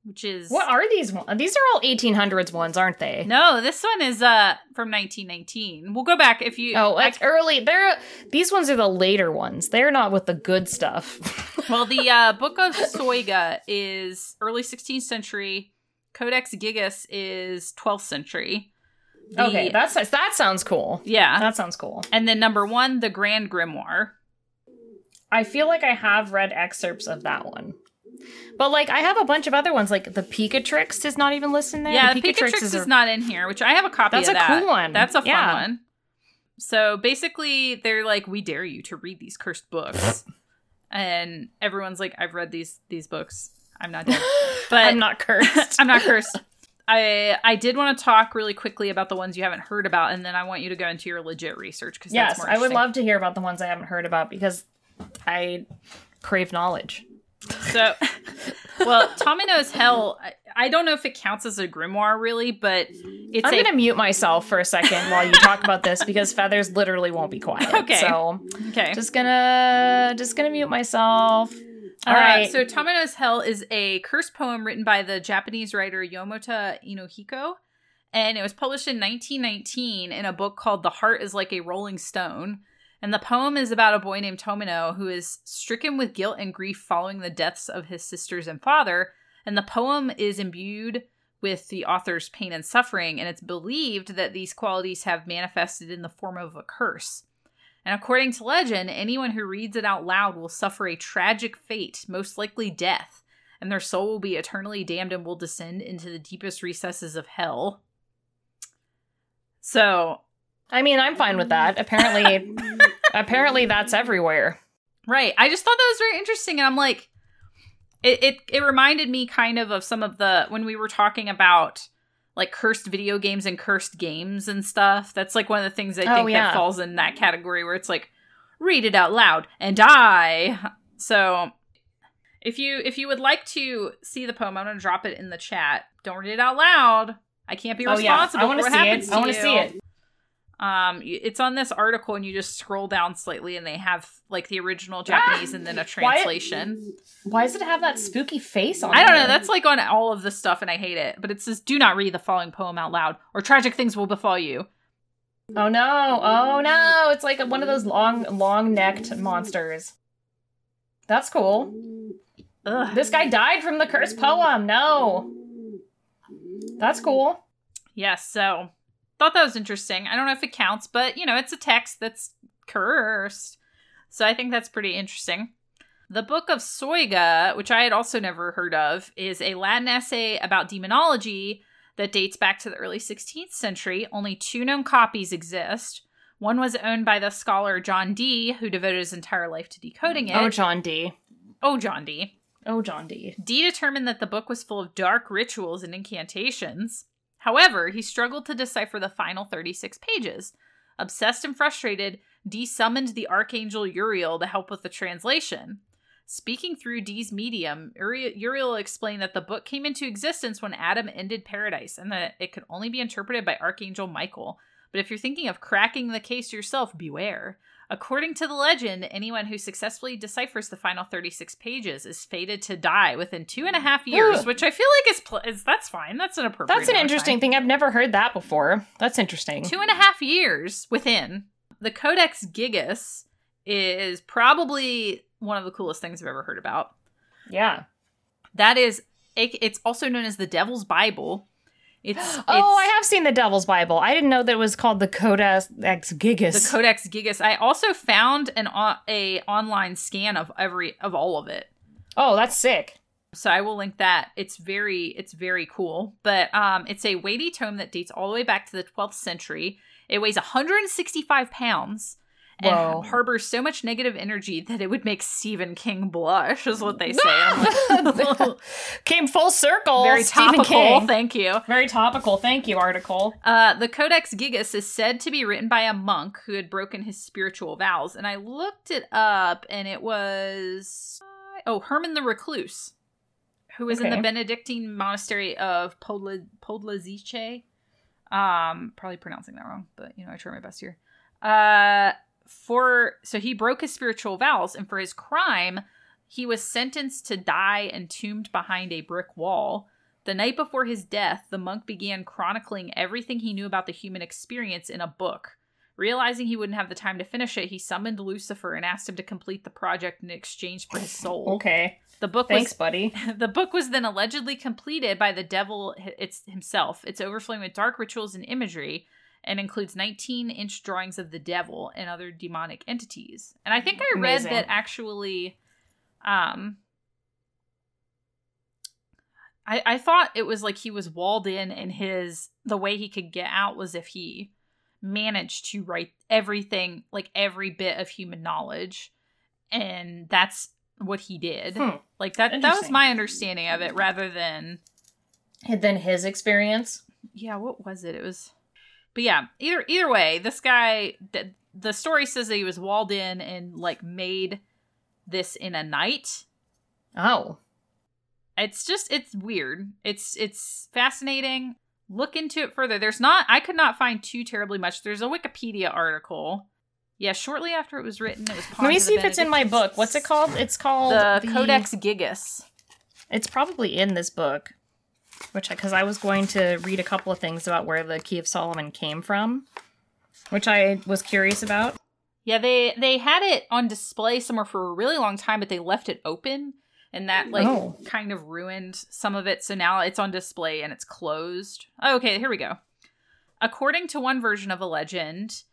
which is What are these ones? These are all 1800s ones, aren't they? No, this one is uh from 1919. We'll go back if you. Oh, I- that's early. They're these ones are the later ones. They're not with the good stuff. well, the uh, Book of Soyga is early 16th century. Codex Gigas is 12th century. The- okay, that's that sounds cool. yeah. That sounds cool. And then number one, the Grand Grimoire. I feel like I have read excerpts of that one. But like I have a bunch of other ones, like the Picatrix is not even listed there. yeah, the Picatrix is, a- not in here, which I have a copy of. That's a that. cool one. That's a fun Yeah. one. So basically, they're like, "We dare you to read these cursed books," and everyone's like, "I've read these these books. I'm not dead, but I'm not cursed. I'm not cursed." I I did want to talk really quickly about the ones you haven't heard about, and then I want you to go into your legit research because yes, that's more I would love to hear about the ones I haven't heard about because I crave knowledge. So, well, Tomino's Hell. I, I don't know if it counts as a grimoire really, but it's I'm a gonna mute myself for a second while you talk about this because feathers literally won't be quiet. Okay. So okay. just gonna just gonna mute myself. All Uh, right. So Tomino's Hell is a curse poem written by the Japanese writer Yomota Inuhiko, and it was published in 1919 in a book called The Heart is Like a Rolling Stone. And the poem is about a boy named Tomino who is stricken with guilt and grief following the deaths of his sisters and father. And the poem is imbued with the author's pain and suffering, and it's believed that these qualities have manifested in the form of a curse. And according to legend, anyone who reads it out loud will suffer a tragic fate, most likely death, and their soul will be eternally damned and will descend into the deepest recesses of hell. So, I mean, I'm fine with that. Apparently, apparently that's everywhere. right, I just thought that was very interesting, and I'm like, it, it it reminded me kind of of some of the when we were talking about like cursed video games and cursed games and stuff. That's like one of the things I Oh, think yeah. that falls in that category where it's like read it out loud and die. So if you if you would like to see the poem, I'm gonna drop it in the chat. Don't read it out loud. I can't be Oh, yeah. responsible I wanna for what see it. happens I wanna see it. Um, it's on this article, and you just scroll down slightly, and they have like the original Japanese and then a translation. Why does it have that spooky face on I don't know. That's like on all of the stuff, and I hate it. But it says, "Do not read the following poem out loud, or tragic things will befall you." Oh no! Oh no! It's like one of those long, long-necked monsters. That's cool. Ugh. This guy died from the cursed poem. No, that's cool. Yes. So thought that was interesting. I don't know if it counts, but you know, it's a text that's cursed. So I think that's pretty interesting. The Book of Soyga, which I had also never heard of, is a Latin essay about demonology that dates back to the early 16th century. Only two known copies exist. One was owned by the scholar John Dee, who devoted his entire life to decoding oh, it. Oh, John Dee. oh, John Dee. Oh, John Dee. Dee determined that the book was full of dark rituals and incantations. However, he struggled to decipher the final 36 pages. Obsessed and frustrated, Dee summoned the archangel Uriel to help with the translation. Speaking through Dee's medium, Uriel explained that the book came into existence when Adam ended paradise and that it could only be interpreted by Archangel Michael. But if you're thinking of cracking the case yourself, beware. According to the legend, anyone who successfully deciphers the final 36 pages is fated to die within two and a half years, Ugh. which I feel like is, pl- is that's fine. That's an appropriate. That's an interesting time. thing. I've never heard that before. That's interesting. Two and a half years within. The Codex Gigas is probably one of the coolest things I've ever heard about. Yeah. That is, it's also known as the Devil's Bible. It's Oh, it's I have seen the Devil's Bible. I didn't know that it was called the Codex Gigas. the Codex Gigas. I also found an o- a online scan of every of all of it. oh, that's sick. So I will link that. It's very it's very cool. But um it's a weighty tome that dates all the way back to the 12th century. It weighs 165 pounds and Whoa. harbors so much negative energy that it would make Stephen King blush, is what they say. Like, Came full circle. very Stephen topical. King. Thank you. Very topical. Thank you, article. Uh, the Codex Gigas is said to be written by a monk who had broken his spiritual vows, and I looked it up, and it was oh Herman the Recluse, who was in the Benedictine monastery of Podla Podlazice. Um, probably pronouncing that wrong, but you know I try my best here. Uh, for so he broke his spiritual vows, and for his crime, he was sentenced to die entombed behind a brick wall. The night before his death, the monk began chronicling everything he knew about the human experience in a book. Realizing he wouldn't have the time to finish it, he summoned Lucifer and asked him to complete the project in exchange for his soul. Okay. The book Thanks, was buddy. the book was then allegedly completed by the devil it's himself. It's overflowing with dark rituals and imagery and includes 19 inch drawings of the devil and other demonic entities. And I think I read Amazing. that actually um I, I thought it was like he was walled in and his the way he could get out was if he managed to write everything like every bit of human knowledge and that's what he did Hmm. like that that was my understanding of it rather than then his experience. yeah what was it it was but yeah either either way this guy th- the story says that he was walled in and like made this in a night. Oh. it's just it's weird. It's it's fascinating. Look into it further. There's not i could not find too terribly much. There's a wikipedia article. Yeah shortly after it was written it was Let me see if it's in my book. What's it called? It's called the, codex gigas. It's probably in this book, which I because I was going to read a couple of things about where the Key of Solomon came from, which I was curious about. Yeah, they they had it on display somewhere for a really long time, but they left it open, and that like Oh. kind of ruined some of it. So now it's on display and it's closed. Oh, okay, here we go. According to one version of a legend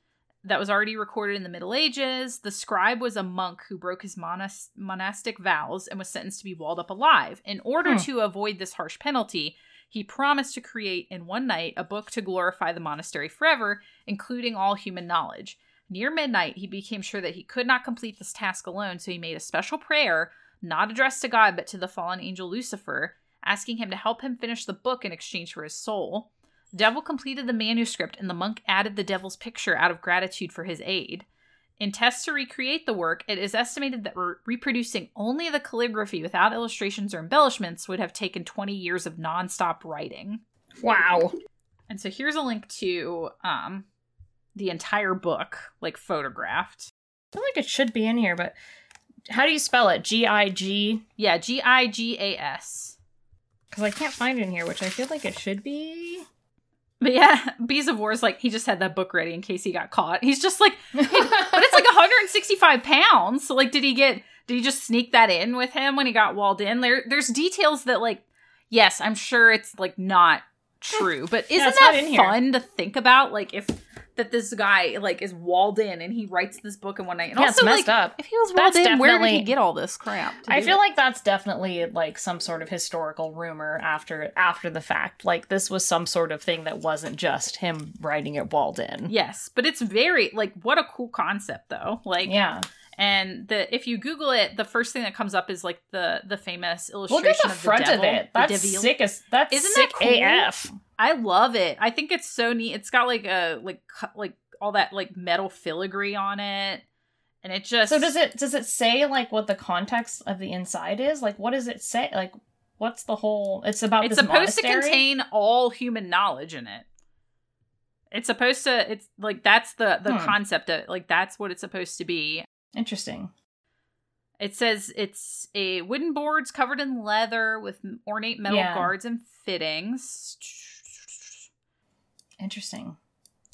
that was already recorded in the Middle Ages, the scribe was a monk who broke his monas- monastic vows and was sentenced to be walled up alive. In order Hmm. to avoid this harsh penalty, he promised to create in one night a book to glorify the monastery forever, including all human knowledge. Near midnight, he became sure that he could not complete this task alone, so he made a special prayer, not addressed to God but to the fallen angel Lucifer, asking him to help him finish the book in exchange for his soul. The devil completed the manuscript, and the monk added the devil's picture out of gratitude for his aid. In tests to recreate the work, it is estimated that re- reproducing only the calligraphy without illustrations or embellishments would have taken 20 years of nonstop writing. Wow. And so here's a link to um, the entire book, like photographed. I feel like it should be in here, but how do you spell it? G I G? Yeah, G I G A S. Because I can't find it in here, which I feel like it should be. But yeah, Bees of War is like he just had that book ready in case he got caught. He's just like, but it's like 165 pounds. So like, did he get? Did he just sneak that in with him when he got walled in? There, there's details that like, yes, I'm sure it's like not true, but isn't Yeah, that in here. fun to think about? Like if that this guy like is walled in and he writes this book in one night. And Yeah, also messed like, up. if he was walled That's in, where did he get all this crap? I feel it? like that's definitely like some sort of historical rumor after after the fact. Like this was some sort of thing that wasn't just him writing it walled in. yes, but it's very like what a cool concept though. Like Yeah. And the if you Google it, the first thing that comes up is like the the famous Look illustration at the of front the of it. That's devil. sick as that's Isn't sick that cool? AF. I love it. I think it's so neat. It's got like a like like all that like metal filigree on it, and it just So does it does it say like what the context of the inside is? Like what does it say? Like what's the whole it's about It's supposed to contain all human knowledge in it. It's supposed to. It's like that's the the Hmm. concept of like that's what it's supposed to be. Interesting. It says it's a wooden boards covered in leather with ornate metal Yeah. guards and fittings. Interesting.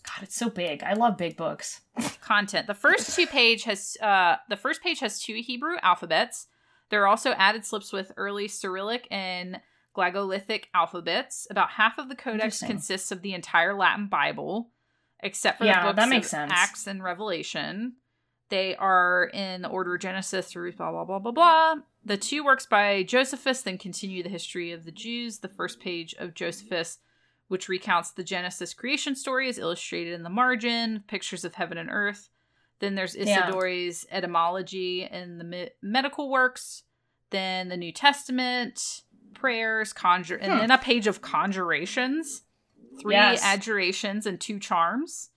God, it's so big. I love big books. Content. The first two page has uh the first page has two Hebrew alphabets. There are also added slips with early Cyrillic and Glagolitic alphabets. About half of the codex consists of the entire Latin Bible, except for Yeah, the books that makes of sense. Acts and Revelation. They are in the order Genesis through blah blah blah blah blah. The two works by Josephus then continue the history of the Jews. The first page of Josephus, which recounts the Genesis creation story, is illustrated in the margin, pictures of heaven and earth. Then there's Yeah. Isidore's etymology and the me- medical works. Then the New Testament, prayers, conjure, and Hmm. then a page of conjurations, three Yes. adjurations, and two charms.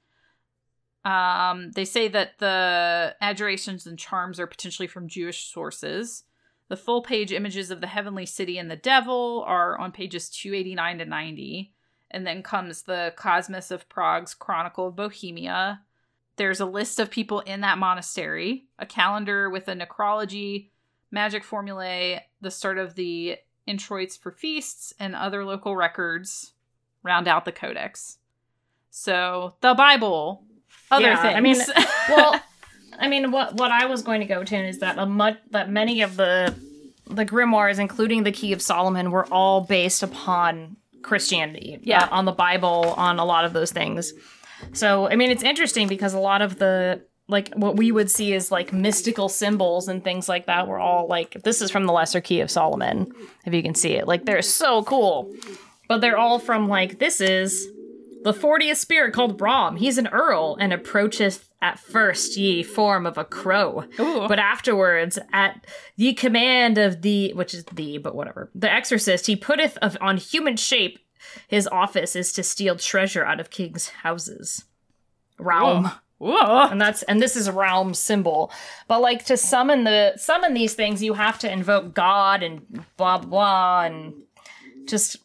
Um, they say that the adjurations and charms are potentially from Jewish sources. The full page images of the heavenly city and the devil are on pages 289 to 90. And then comes the Cosmas of Prague's Chronicle of Bohemia. There's a list of people in that monastery, a calendar with a necrology, magic formulae, the start of the introits for feasts, and other local records round out the codex. So the Bible, other Yeah, things. I mean, well, I mean, what what I was going to go to is that a much that many of the the grimoires, including the Key of Solomon, were all based upon Christianity. Yeah. uh, on the Bible, on a lot of those things. So, I mean, it's interesting because a lot of the like what we would see is like mystical symbols and things like that were all like this is from the Lesser Key of Solomon, if you can see it. Like they're so cool. But they're all from like this is the fortieth spirit called Brahm. He's an earl and approacheth at first ye form of a crow, Ooh. but afterwards at the command of the which is the but whatever the exorcist he putteth of on human shape. His office is to steal treasure out of kings' houses. Raum Whoa. and that's and this is a Raum symbol but like to summon the summon these things you have to invoke god and blah blah blah and just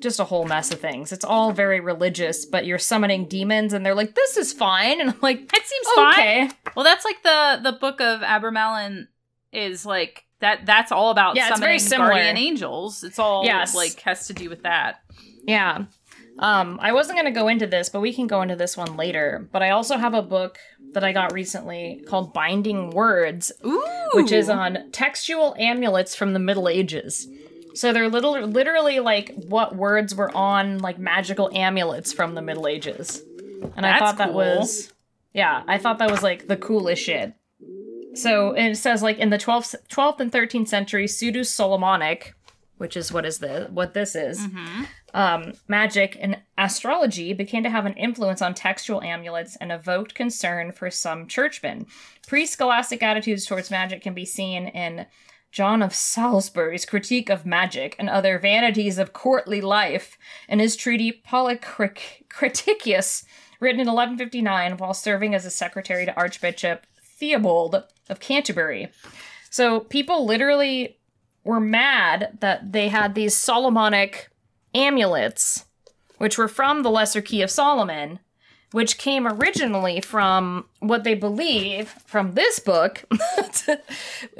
just a whole mess of things it's all very religious but you're summoning demons and they're like this is fine and i'm like It seems fine. okay Well, that's like the the book of Abramelin is like that. That's all about Yeah, it's summoning very similar. guardian angels. It's all Yes. like has to do with that. yeah um i wasn't going to go into this but we can go into this one later but i also have a book that i got recently called binding words Ooh, which is on textual amulets from the Middle Ages. So they're little, literally like what words were on like magical amulets from the Middle Ages. And I thought that cool. was, yeah, I thought that was like the coolest shit. So it says like in the 12th, 12th and 13th century, Pseudo Solomonic, which is what is the what this is, Mhm. um, magic and astrology began to have an influence on textual amulets and evoked concern for some churchmen. Pre scholastic attitudes towards magic can be seen in John of Salisbury's critique of magic and other vanities of courtly life in his treaty Policraticus, written in 1159 while serving as a secretary to Archbishop Theobald of Canterbury. So people literally were mad that they had these Solomonic amulets, which were from the Lesser Key of Solomon, which came originally from what they believe from this book to,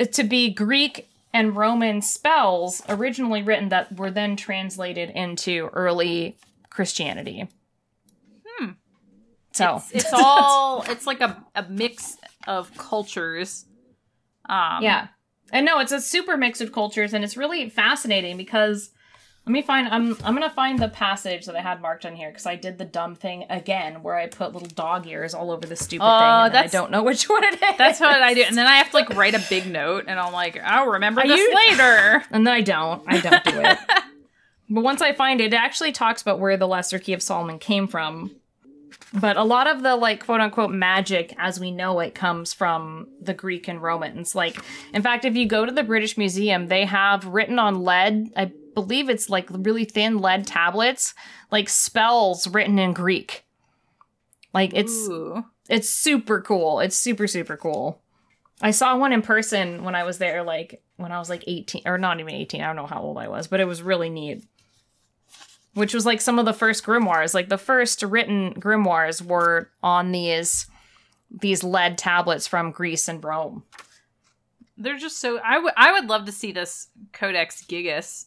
to be Greek and Roman spells originally written that were then translated into early Christianity. Hmm. So It's, it's all it's like a, a mix of cultures. Um yeah. And no, it's a super mix of cultures and it's really fascinating because let me find I'm I'm gonna find the passage that I had marked on here because I did the dumb thing again where I put little dog ears all over the stupid Oh, thing and then I that's- don't know which one it is. That's what I do. And then I have to like write a big note and I'm like, I'll remember Are this you- later. And then I don't. I don't do it. but once I find it, it actually talks about where the Lesser Key of Solomon came from. But a lot of the like quote unquote magic as we know it comes from the Greek and Romans. Like, in fact, if you go to the British Museum, they have written on lead, I believe it's like really thin lead tablets, like spells written in Greek. Like it's Ooh. it's super cool. It's super super cool. I saw one in person when I was there, like when I was like eighteen or not even eighteen. I don't know how old I was, but it was really neat. Which was like some of the first grimoires. Like the first written grimoires were on these these lead tablets from Greece and Rome. They're just so I would I would love to see this Codex Gigas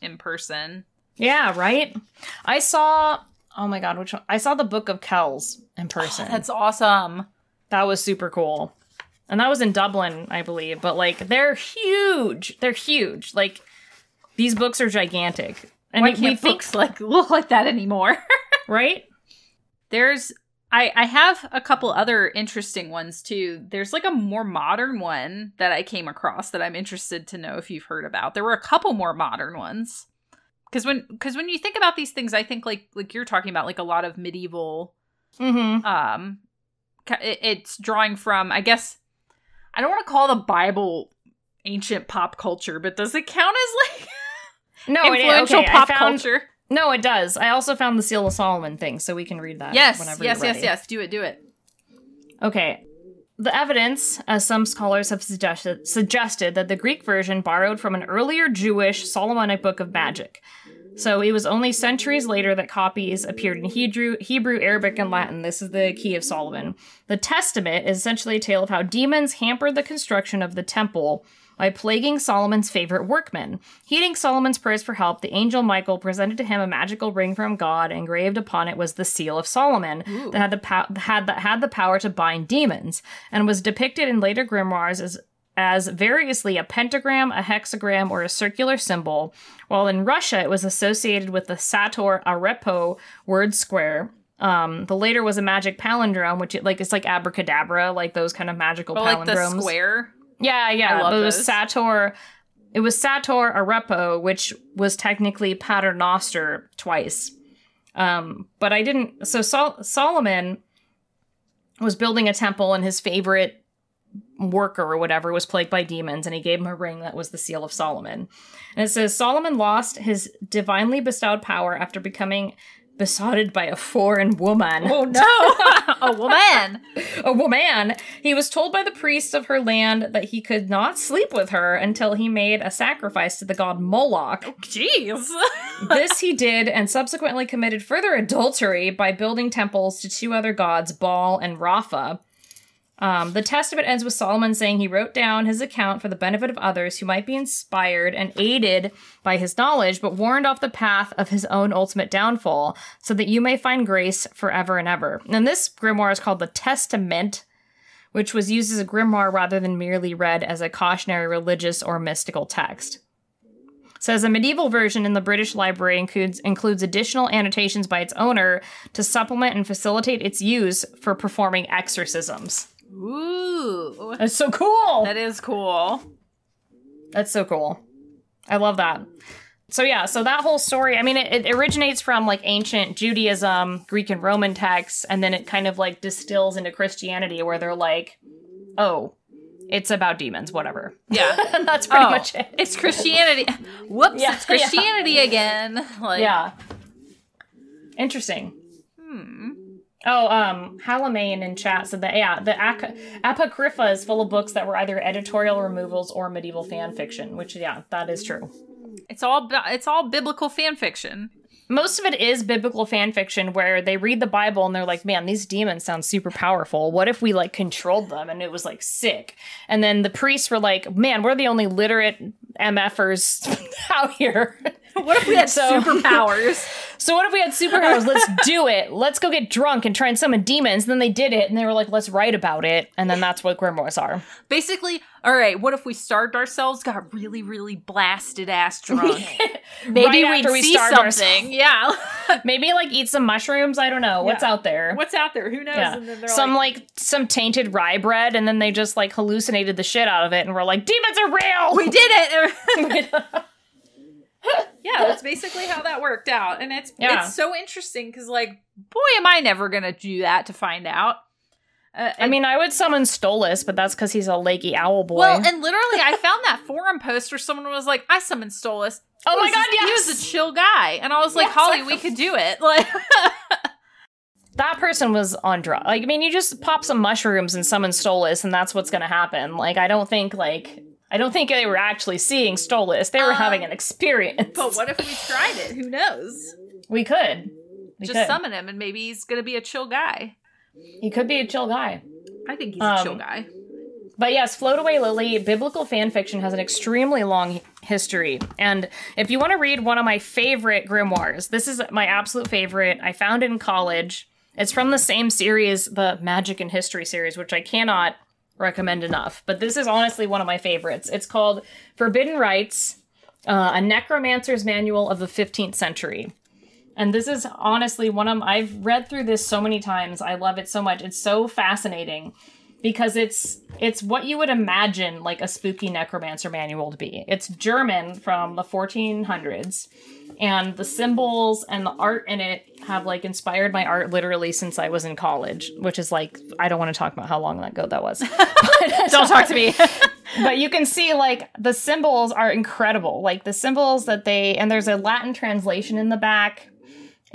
in person. Yeah, right. I saw. Oh my god, which one? I saw the Book of Kells in oh, person. That's awesome. That was super cool. And that was in Dublin, I believe. But like they're huge. They're huge. Like these books are gigantic. And Why can't we think books like look like that anymore? right? There's I I have a couple other interesting ones too. There's like a more modern one that I came across that I'm interested to know if you've heard about. There were a couple more modern ones. Cuz when cuz when you think about these things, I think like like you're talking about like a lot of medieval Mm-hmm. um it- it's drawing from I guess I don't want to call the Bible ancient pop culture, but does it count as like No, it, influential okay, pop found- culture? No, it does. I also found the Seal of Solomon thing, so we can read that. Yes, whenever yes, yes, yes. Do it, do it. Okay. The evidence, as some scholars have suggested, suggested that the Greek version borrowed from an earlier Jewish Solomonic book of magic. So it was only centuries later that copies appeared in Hebrew, Hebrew, Arabic, and Latin. This is the Key of Solomon. The Testament is essentially a tale of how demons hampered the construction of the temple by plaguing Solomon's favorite workmen. Heeding Solomon's prayers for help, the angel Michael presented to him a magical ring from God. Engraved upon it was the seal of Solomon Ooh. that had the pow- had the, had the power to bind demons, and was depicted in later grimoires as as variously a pentagram, a hexagram, or a circular symbol. While in Russia, it was associated with the Sator Arepo word square. Um, the later was a magic palindrome, which it, like it's like abracadabra, like those kind of magical But like the palindromes. square. Yeah, yeah. I love but it was those. Sator. It was Sator Arepo, which was technically Paternoster twice. Um, but I didn't. So Sol- Solomon was building a temple, and his favorite worker or whatever was plagued by demons, and he gave him a ring that was the seal of Solomon. And it says Solomon lost his divinely bestowed power after becoming besotted by a foreign woman. Oh no, a woman. a woman. He was told by the priests of her land that he could not sleep with her until he made a sacrifice to the god Moloch. Oh, jeez. this he did and subsequently committed further adultery by building temples to two other gods, Baal and Rapha. Um, the testament ends with Solomon saying he wrote down his account for the benefit of others who might be inspired and aided by his knowledge, but warned off the path of his own ultimate downfall, so that you may find grace forever and ever. And this grimoire is called the Testament, which was used as a grimoire rather than merely read as a cautionary religious or mystical text. Says a medieval version in the British Library includes includes additional annotations by its owner to supplement and facilitate its use for performing exorcisms. Ooh, That's so cool. that is cool. That's so cool. I love that. So yeah, so that whole story, I mean, it, it originates from like ancient Judaism, Greek and Roman texts, and then it kind of like distills into Christianity where they're like, oh, it's about demons, whatever. Yeah. That's pretty Oh, much it. It's Christianity. Whoops, Yeah, it's Christianity again. Like, yeah. Interesting. Oh, um, Halamain in chat said that yeah, the Ac- Apocrypha is full of books that were either editorial removals or medieval fan fiction, which yeah, that is true. It's all it's all biblical fan fiction. Most of it is biblical fan fiction where they read the Bible and they're like, man, these demons sound super powerful. What if we like controlled them and it was like sick? And then the priests were like, man, we're the only literate MFers out here. What if we had So- superpowers? So what if we had superpowers? Let's do it. Let's go get drunk and try and summon demons. And then they did it and they were like, let's write about it. And then that's what grimoires are. Basically, all right. What if we starved ourselves, got really, really blasted ass drunk? Maybe Right we'd we see starved something. Yeah. Maybe like eat some mushrooms. I don't know. What's Yeah. out there? What's out there? Who knows? yeah. And then they're Some like, like, some tainted rye bread, and then they just like hallucinated the shit out of it, and we're like, demons are real. we did it. Yeah, that's basically how that worked out, and it's Yeah. it's so interesting because like, boy, am I never gonna do that to find out. Uh, I mean, I would summon Stolas, but that's because he's a lakey owl boy. Well, and literally, I found that forum post where someone was like, "I summoned Stolas." oh my god, yes! he was a chill guy, and I was like, Yes, "Holly, we could do it." Like, that person was on drugs. Like, I mean, you just pop some mushrooms and summon Stolas, and that's what's gonna happen. Like, I don't think like I don't think they were actually seeing Stolas. They were Um, having an experience. but what if we tried it? Who knows? we could? We Just could. summon him, and maybe he's gonna be a chill guy. He could be a chill guy. I think he's Um, a chill guy. But yes, Float Away Lily, biblical fan fiction has an extremely long history. And if you want to read one of my favorite grimoires, this is my absolute favorite. I found it in college. It's from the same series, the Magic and History series, which I cannot recommend enough. But this is honestly one of my favorites. It's called Forbidden Rites, uh, a necromancer's manual of the 15th century. And this is honestly one of I've read through this so many times. I love it so much. It's so fascinating because it's it's what you would imagine like a spooky necromancer manual to be. It's German from the 1400s and the symbols and the art in it have like inspired my art literally since I was in college, which is like I don't want to talk about how long ago that was. Don't talk to me. but you can see like the symbols are incredible. Like the symbols that they and there's a Latin translation in the back.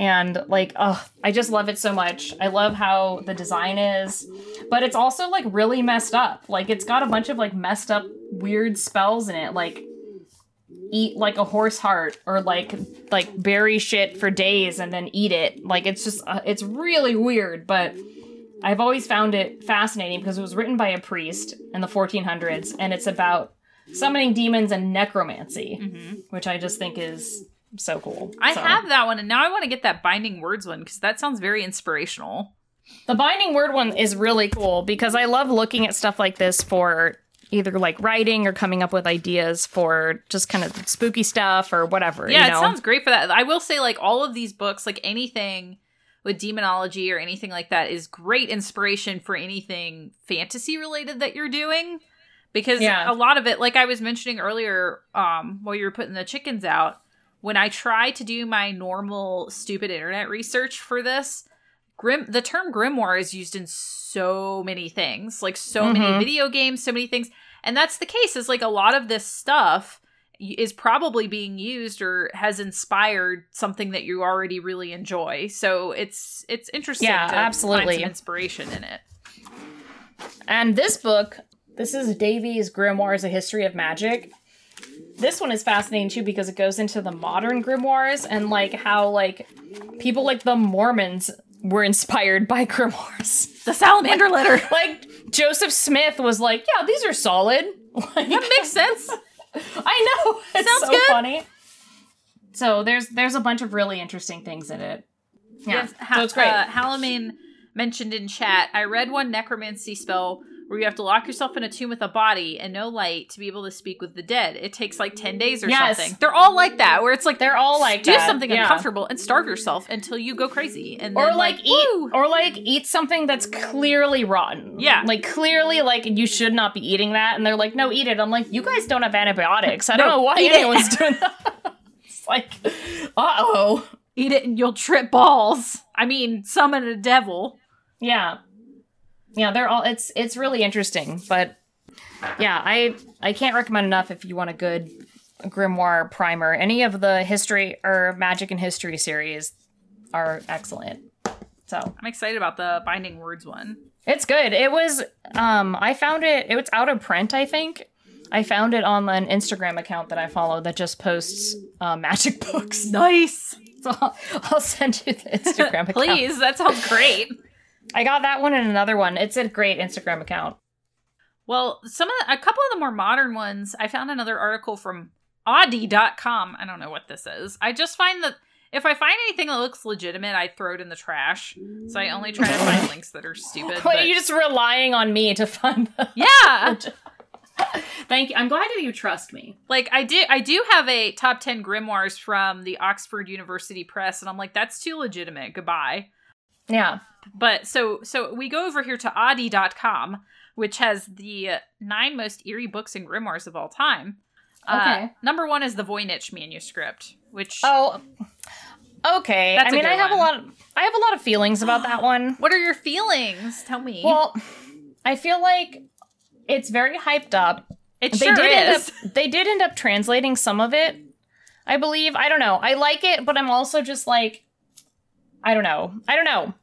And like, oh, I just love it so much. I love how the design is, but it's also like really messed up. Like it's got a bunch of like messed up weird spells in it, like eat like a horse heart or like like bury shit for days and then eat it. Like it's just uh, it's really weird, but I've always found it fascinating because it was written by a priest in the 1400s and it's about summoning demons and necromancy, which I just think is so cool. I So- have that one, and now I want to get that Binding Words one because that sounds very inspirational. The binding word one is really cool because I love looking at stuff like this for either like writing or coming up with ideas for just kind of spooky stuff or whatever. Yeah, you know? it sounds great for that. I will say, like all of these books, like anything with demonology or anything like that, is great inspiration for anything fantasy related that you're doing. Because Yeah. a lot of it, like I was mentioning earlier, um, while you were putting the chickens out, when I try to do my normal stupid internet research for this, grim the term grimoire is used in so many things, like so Mhm. many video games, so many things. And that's the case, is like a lot of this stuff is probably being used or has inspired something that you already really enjoy. So it's it's interesting Yeah, to absolutely. find some inspiration in it. And this book, this is Davies Grimoires: A History of Magic. This one is fascinating too because it goes into the modern grimoires and like how like people like the Mormons were inspired by grimoires. The salamander letter. Like Joseph Smith was like, "Yeah, these are solid." Like, That makes sense. I know. It's Sounds so good. funny. So there's there's a bunch of really interesting things in it. Yeah. Yes, ha- so it's great. Uh, Halamain mentioned in chat. I read one necromancy spell where you have to lock yourself in a tomb with a body and no light to be able to speak with the dead. It takes like ten days or Yes. something. They're all like that, where it's like They're all like do that, something yeah. uncomfortable and starve yourself until you go crazy, and or then, like, eat or like eat something that's clearly rotten. Yeah. Like clearly like you should not be eating that and they're like, "No, eat it." I'm like, "You guys don't have antibiotics. I don't No, know why eat it." anyone's doing that." it's like, "Uh-oh." eat it and you'll trip balls. I mean, summon a devil. Yeah. Yeah, they're all it's it's really interesting, but Yeah, I I can't recommend enough if you want a good grimoire primer. Any of the history or magic and history series are excellent. So I'm excited about the Binding Words one. it's good. It was um I found it it was out of print, I think. I found it on an Instagram account that I follow that just posts uh, magic books. Nice. So I'll, I'll send you the Instagram account. Please, that sounds great. I got that one and another one. It's a great Instagram account. Well, some of the, a couple of the more modern ones, I found another article from Oddee.com. I don't know what this is. I just find that if I find anything that looks legitimate, I throw it in the trash. So I only try to find links that are stupid. Wait, but- you're just relying on me to find them. yeah. Thank you. I'm glad that you trust me. Like I do I do have a top 10 grimoires from the Oxford University Press and I'm like that's too legitimate. Goodbye. Yeah. But so so we go over here to Oddee.com, which has the nine most eerie books and grimoires of all time. Uh, Okay. number one is the Voynich manuscript, which Oh. Okay. I mean, I have one. a lot. Of, I have a lot of feelings about that one. what are your feelings? Tell me. Well, I feel like it's very hyped up. it they sure did is. up. They did end up translating some of it. I believe. I don't know. I like it, but I'm also just like, I don't know. I don't know.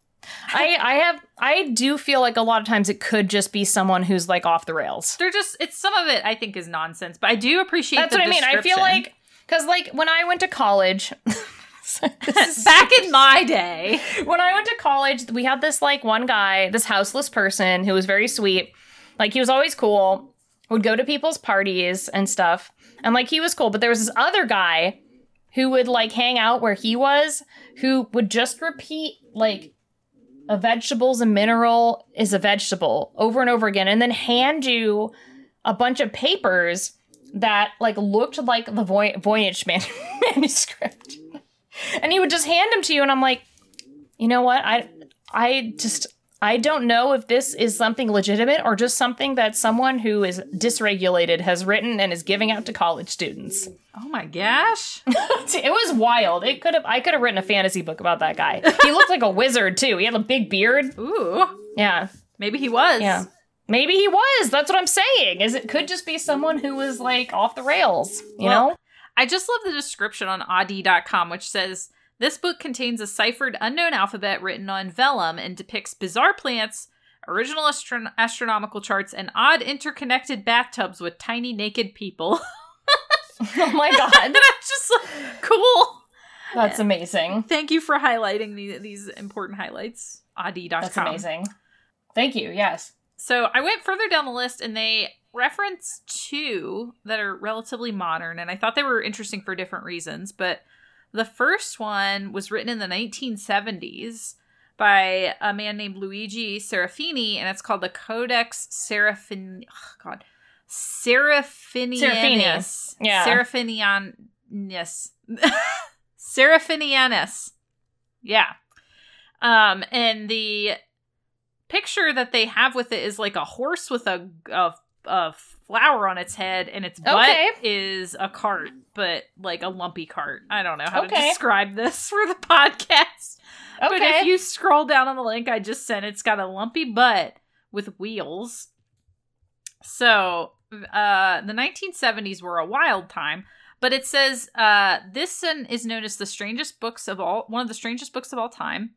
I I have I do feel like a lot of times it could just be someone who's like off the rails. They're just it's some of it I think is nonsense, but I do appreciate That's what I mean. I feel like because like when I went to college, back in my day. when I went to college, we had this like one guy, this houseless person who was very sweet. Like he was always cool, would go to people's parties and stuff. And like he was cool, but there was this other guy who would like hang out where he was, who would just repeat like a vegetable's a mineral is a vegetable over and over again and then hand you a bunch of papers that like looked like the Voy- Voynich man- manuscript. and he would just hand them to you and I'm like, you know what? I I just I don't know if this is something legitimate or just something that someone who is dysregulated has written and is giving out to college students. Oh my gosh. it was wild. It could have I could have written a fantasy book about that guy. He looked like a wizard too. He had a big beard. Ooh. Yeah. Maybe he was. Yeah. Maybe he was. That's what I'm saying. Is it could just be someone who was like off the rails, you Well, know? I just love the description on Oddee.com, which says this book contains a ciphered unknown alphabet written on vellum and depicts bizarre plants, original astron- astronomical charts, and odd interconnected bathtubs with tiny naked people. Oh my and god. I'm just like, cool. That's amazing. Thank you for highlighting the, these important highlights. Oddee.com. That's amazing. Thank you. Yes. So I went further down the list and they reference two that are relatively modern, and I thought they were interesting for different reasons. But the first one was written in the 1970s by a man named Luigi Serafini, and it's called the Codex Serafin. Oh God. Seraphinianus. Yeah. Seraphinianus. Seraphinianus. Yeah. Um, and the picture that they have with it is like a horse with a a, a flower on its head, and its butt Okay. is a cart, but like a lumpy cart. I don't know how to describe this for the podcast. But if you scroll down on the link I just sent, it's got a lumpy butt with wheels. So, uh, the 1970s were a wild time, but it says uh, this one is known as the strangest books of all, one of the strangest books of all time.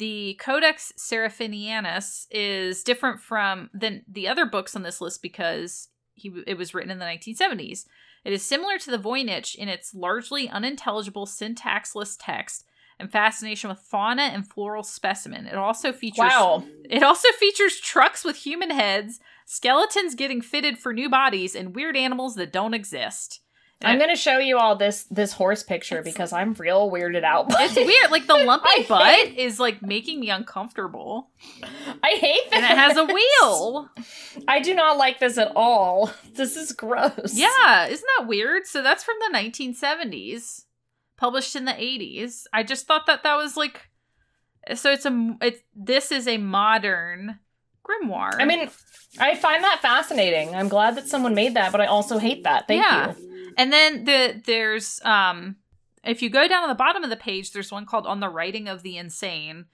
The Codex Seraphinianus is different from than the other books on this list because he it was written in the 1970s. It is similar to the Voynich in its largely unintelligible syntaxless text and fascination with fauna and floral specimen. It also features wow. it also features trucks with human heads, skeletons getting fitted for new bodies, and weird animals that don't exist. I'm gonna show you all this this horse picture because I'm real weirded out. by It's it. weird. Like the lumpy butt hate- is like making me uncomfortable. I hate that. And it has a wheel. I do not like this at all. This is gross. Yeah, isn't that weird? So that's from the 1970s, published in the 80s. I just thought that that was like so it's a it's this is a modern grimoire. I mean, I find that fascinating. I'm glad that someone made that, but I also hate that. Thank Yeah. you. And then the there's um if you go down to the bottom of the page, there's one called On the Writing of the Insane.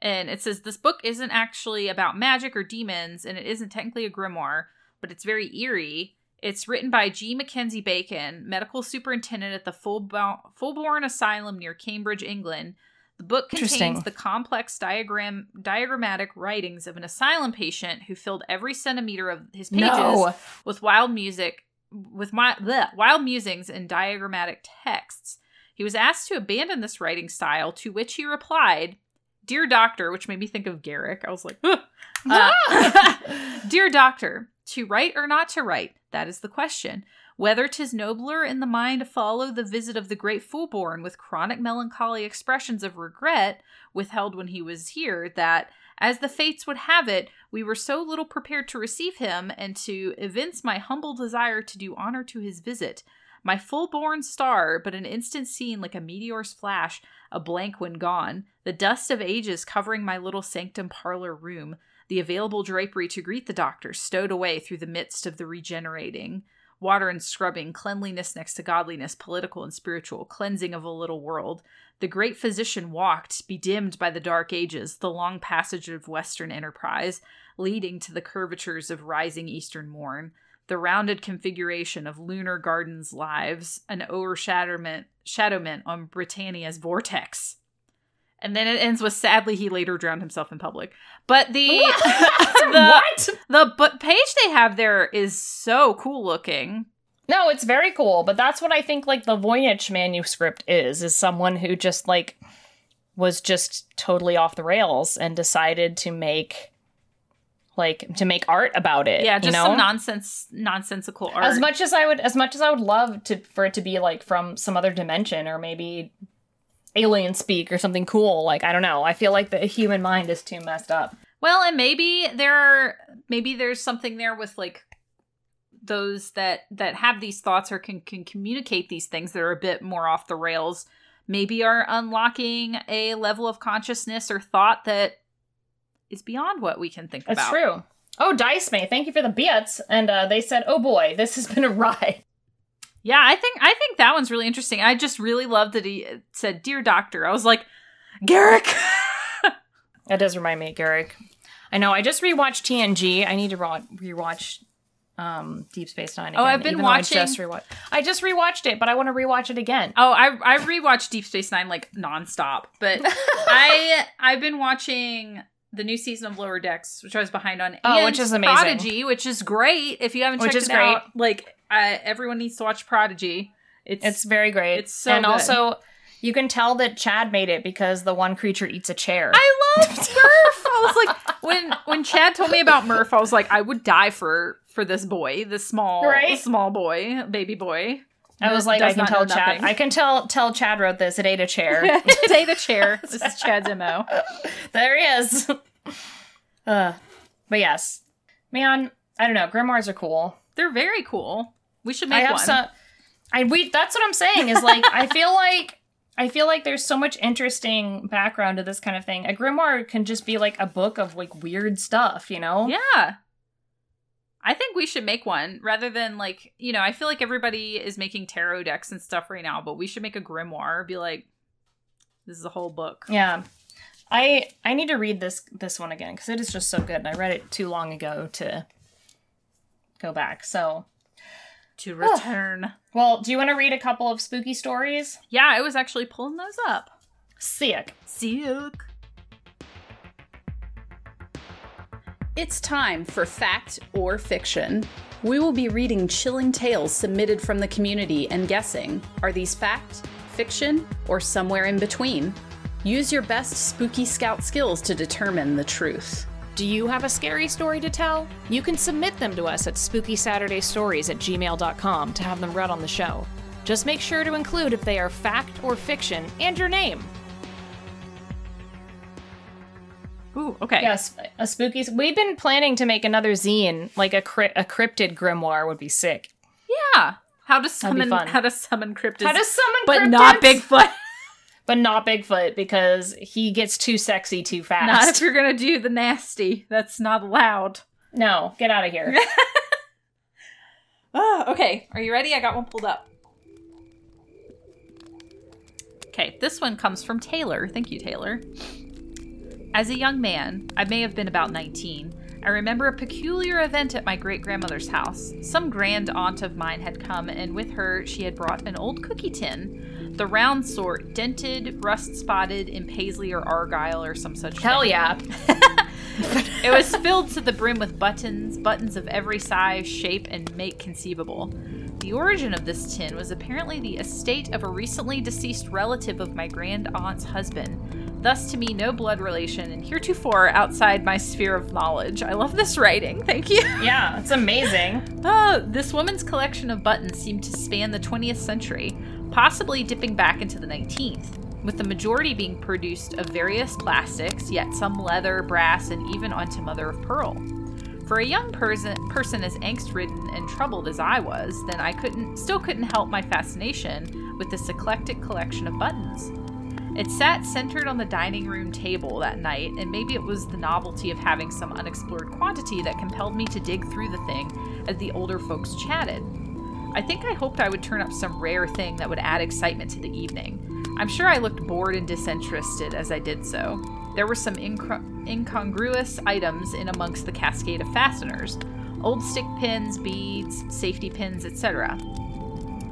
And it says this book isn't actually about magic or demons, and it isn't technically a grimoire. but it's very eerie. It's written by G. Mackenzie Bacon, medical superintendent at the Fulbo- Fulbourn Asylum near Cambridge, England. The book contains the complex diagram diagrammatic writings of an asylum patient who filled every centimeter of his pages No. with wild music with my bleh, wild musings and diagrammatic texts. He was asked to abandon this writing style, to which he replied, "Dear Doctor," which made me think of Garak. I was like, "Huh." Uh, "Dear Doctor, to write or not to write, that is the question. Whether 'tis nobler in the mind to follow the visit of the great Fulbourn with chronic melancholy expressions of regret withheld when he was here, that, as the fates would have it, we were so little prepared to receive him, and to evince my humble desire to do honor to his visit. My full-born star, but an instant seen like a meteor's flash, a blank when gone, the dust of ages covering my little sanctum parlor room, the available drapery to greet the doctor stowed away through the midst of the regenerating. Water and scrubbing, cleanliness next to godliness, political and spiritual, cleansing of a little world. The great physician walked, bedimmed by the dark ages, the long passage of Western enterprise, leading to the curvatures of rising Eastern morn, the rounded configuration of lunar gardens' lives, an overshadowment shadowment on Britannia's vortex. And then it ends with sadly he later drowned himself in public. But the the, what? the but page they have there is so cool looking. No, it's very cool, but that's what I think like the Voynich manuscript is, is someone who just like was just totally off the rails and decided to make like to make art about it. Yeah, you just know? some nonsense nonsensical art. as much as I would as much as I would love to for it to be like from some other dimension or maybe alien speak or something cool. Like I don't know. I feel like the human mind is too messed up. Well, and maybe there are maybe there's something there with like those that that have these thoughts or can can communicate these things that are a bit more off the rails. Maybe are unlocking a level of consciousness or thought that is beyond what we can think That's about. That's true. Oh, Dice May, thank you for the bits. And uh, they said, "Oh boy, this has been a ride." Yeah, I think I think that one's really interesting. I just really loved that he said, "Dear Doctor." I was like, Garak. That does remind me of Garak. I know. I just rewatched TNG. I need to rewatch um, Deep Space Nine. Again, Oh, I've been though I watching- just rewatched. I just rewatched it, but I want to rewatch it again. Oh, I I rewatched Deep Space Nine like nonstop, but I I've been watching the new season of Lower Decks, which I was behind on, Oh, and which is amazing. Prodigy, which is great. If you haven't Which checked is it out, like uh, everyone needs to watch Prodigy. It's It's very great. It's so and good. also you can tell that Chad made it because the one creature eats a chair. I love Murf. I was like, when when Chad told me about Murf, I was like, I would die for for this boy, this small Right? small boy, baby boy. I was like, I can tell Chad. nothing. I can tell tell Chad wrote this. It ate a chair. Today the chair. This is Chad's mo. there he is. uh, but yes, man. I don't know. Grimoires are cool. They're very cool. We should I make have one. some. I we. That's what I'm saying. Is like I feel like I feel like there's so much interesting background to this kind of thing. A grimoire can just be like a book of like weird stuff. You know. Yeah. I think we should make one rather than like, you know, I feel like everybody is making tarot decks and stuff right now, but we should make a grimoire, be like, this is a whole book. Yeah. I I need to read this this one again because it is just so good. And I read it too long ago to go back. So, To return. well, do you want to read a couple of spooky stories? yeah, I was actually pulling those up. Sick. Sick. It's time for Fact or Fiction. We will be reading chilling tales submitted from the community and guessing are these fact, fiction, or somewhere in between? Use your best spooky scout skills to determine the truth. Do you have a scary story to tell? You can submit them to us at spookysaturdaystories at gmail.com to have them read on the show. Just make sure to include if they are fact or fiction and your name. Ooh, okay. Yes, a spooky. We've been planning to make another zine, like a crypt, a cryptid grimoire would be sick. Yeah. How to summon how to summon cryptids. How to summon, but not? Bigfoot. but not Bigfoot because he gets too sexy too fast. not if you're gonna do the nasty. That's not allowed. no, get out of here. Oh, okay. Are you ready? I got one pulled up. Okay, this one comes from Taylor. Thank you, Taylor. As a young man, I may have been about 19, I remember a peculiar event at my great grandmother's house. Some grand aunt of mine had come, and with her she had brought an old cookie tin. The round sort, dented, rust spotted in paisley or argyle or some such Hell thing. yeah. It was filled to the brim with buttons, buttons of every size, shape, and make conceivable. The origin of this tin was apparently the estate of a recently deceased relative of my grand aunt's husband, thus to me no blood relation and heretofore outside my sphere of knowledge. I love this writing, thank you. Yeah, it's amazing. Oh, this woman's collection of buttons seemed to span the 20th century, possibly dipping back into the 19th, with the majority being produced of various plastics, yet some leather, brass, and even onto mother of pearl. For a young person, person as angst-ridden and troubled as I was, then I couldn't, still couldn't help my fascination with this eclectic collection of buttons. It sat centered on the dining room table that night, and maybe it was the novelty of having some unexplored quantity that compelled me to dig through the thing as the older folks chatted. I think I hoped I would turn up some rare thing that would add excitement to the evening. I'm sure I looked bored and disinterested as I did so. There were some incongru- incongruous items in amongst the cascade of fasteners old stick pins, beads, safety pins, etc.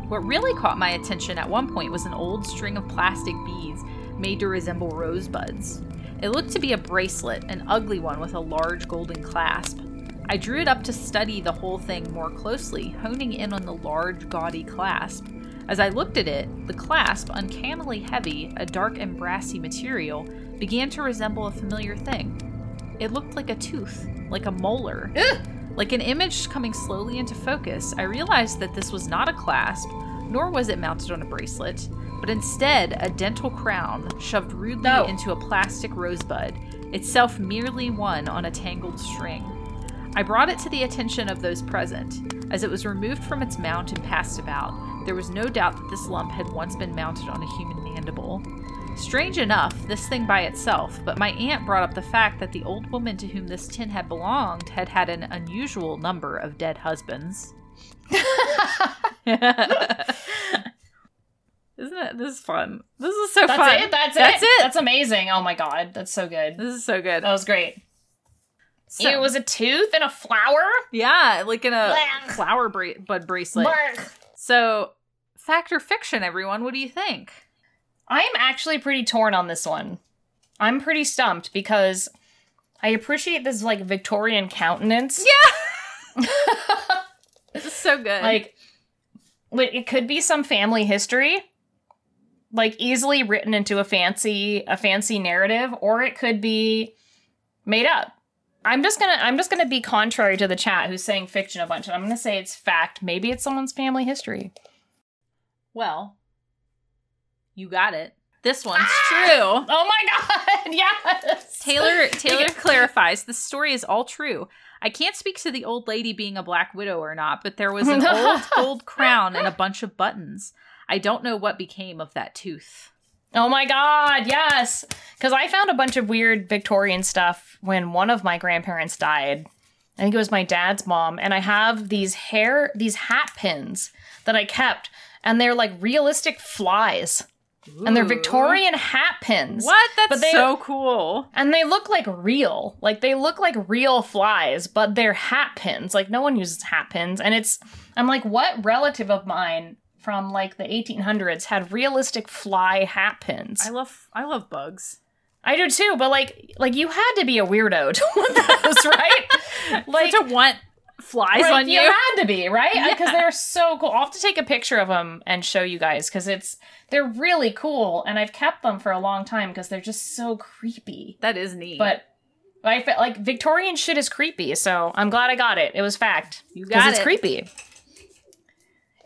What really caught my attention at one point was an old string of plastic beads made to resemble rosebuds. It looked to be a bracelet, an ugly one with a large golden clasp. I drew it up to study the whole thing more closely, honing in on the large, gaudy clasp. As I looked at it, the clasp, uncannily heavy, a dark and brassy material, began to resemble a familiar thing. It looked like a tooth, like a molar. Like an image coming slowly into focus, I realized that this was not a clasp, nor was it mounted on a bracelet, but instead a dental crown shoved rudely No. into a plastic rosebud, itself merely one on a tangled string. I brought it to the attention of those present. As it was removed from its mount and passed about, there was no doubt that this lump had once been mounted on a human mandible. Strange enough, this thing by itself, but my aunt brought up the fact that the old woman to whom this tin had belonged had had an unusual number of dead husbands. Isn't it? This is fun. This is so That's fun. it. That's, it. That's it. it. That's amazing. Oh my god, that's so good. this is so good. That was great. So- it was a tooth and a flower. yeah, like in a Blech. flower bra- bud bracelet. Bark. So, fact or fiction, everyone? What do you think? I am actually pretty torn on this one. I'm pretty stumped because I appreciate this like Victorian countenance. Yeah, this is so good. Like, it could be some family history, like easily written into a fancy a fancy narrative, or it could be made up. I'm just gonna I'm just gonna be contrary to the chat who's saying fiction a bunch, and I'm gonna say it's fact. Maybe it's someone's family history. well, you got it. This one's Ah! true. Oh my god! Yes. Taylor Taylor clarifies the story is all true. I can't speak to the old lady being a black widow or not, but there was an old gold crown and a bunch of buttons. I don't know what became of that tooth. Oh my god, yes. Because I found a bunch of weird Victorian stuff when one of my grandparents died. I think it was my dad's mom. And I have these hair, these hat pins that I kept, and they're like realistic flies. And they're Victorian hat pins. What? That's But they- so cool. And they look like real. Like they look like real flies, but they're hat pins. Like no one uses hat pins. And it's, I'm like, what relative of mine from like the 1800s had realistic fly hat pins? I love I love bugs. I do too, but like, like you had to be a weirdo to want those, right? Like to want flies right, on you. You had to be, right? Yeah. Because they're so cool. I'll have to take a picture of them and show you guys because it's they're really cool, and I've kept them for a long time because they're just so creepy. That is neat. But I felt like Victorian shit is creepy, so I'm glad I got it. It was fact. You got it's it. creepy.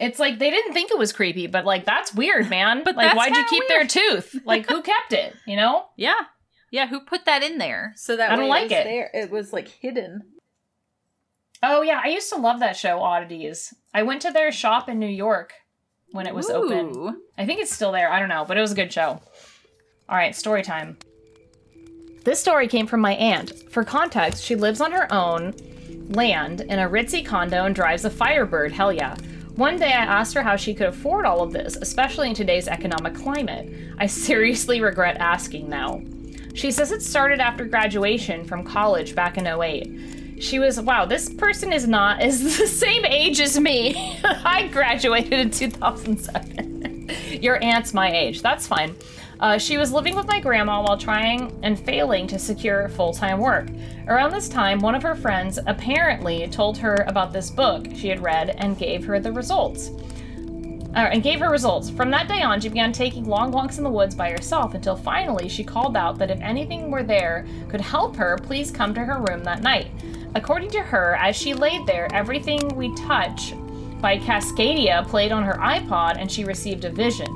It's like they didn't think it was creepy, but like that's weird, man. But like, why'd you keep weird. their tooth? Like, who kept it? You know? yeah. Yeah, who put that in there? So that I don't like it. There. It was like hidden. Oh yeah, I used to love that show, Oddities. I went to their shop in New York when it was open. I think it's still there. I don't know, but it was a good show. All right, story time. This story came from my aunt. For context, she lives on her own land in a ritzy condo and drives a Firebird. Hell yeah. One day I asked her how she could afford all of this, especially in today's economic climate. I seriously regret asking now. She says it started after graduation from college back in 08. she was wow. This person is not is the same age as me. I graduated in 2007. Your aunt's my age. That's fine. Uh, she was living with my grandma while trying and failing to secure full time work. Around this time, one of her friends apparently told her about this book she had read and gave her the results. Uh, and gave her results. From that day on, she began taking long walks in the woods by herself until finally she called out that if anything were there could help her, please come to her room that night. According to her, as she laid there, everything we touch by Cascada played on her iPod and she received a vision.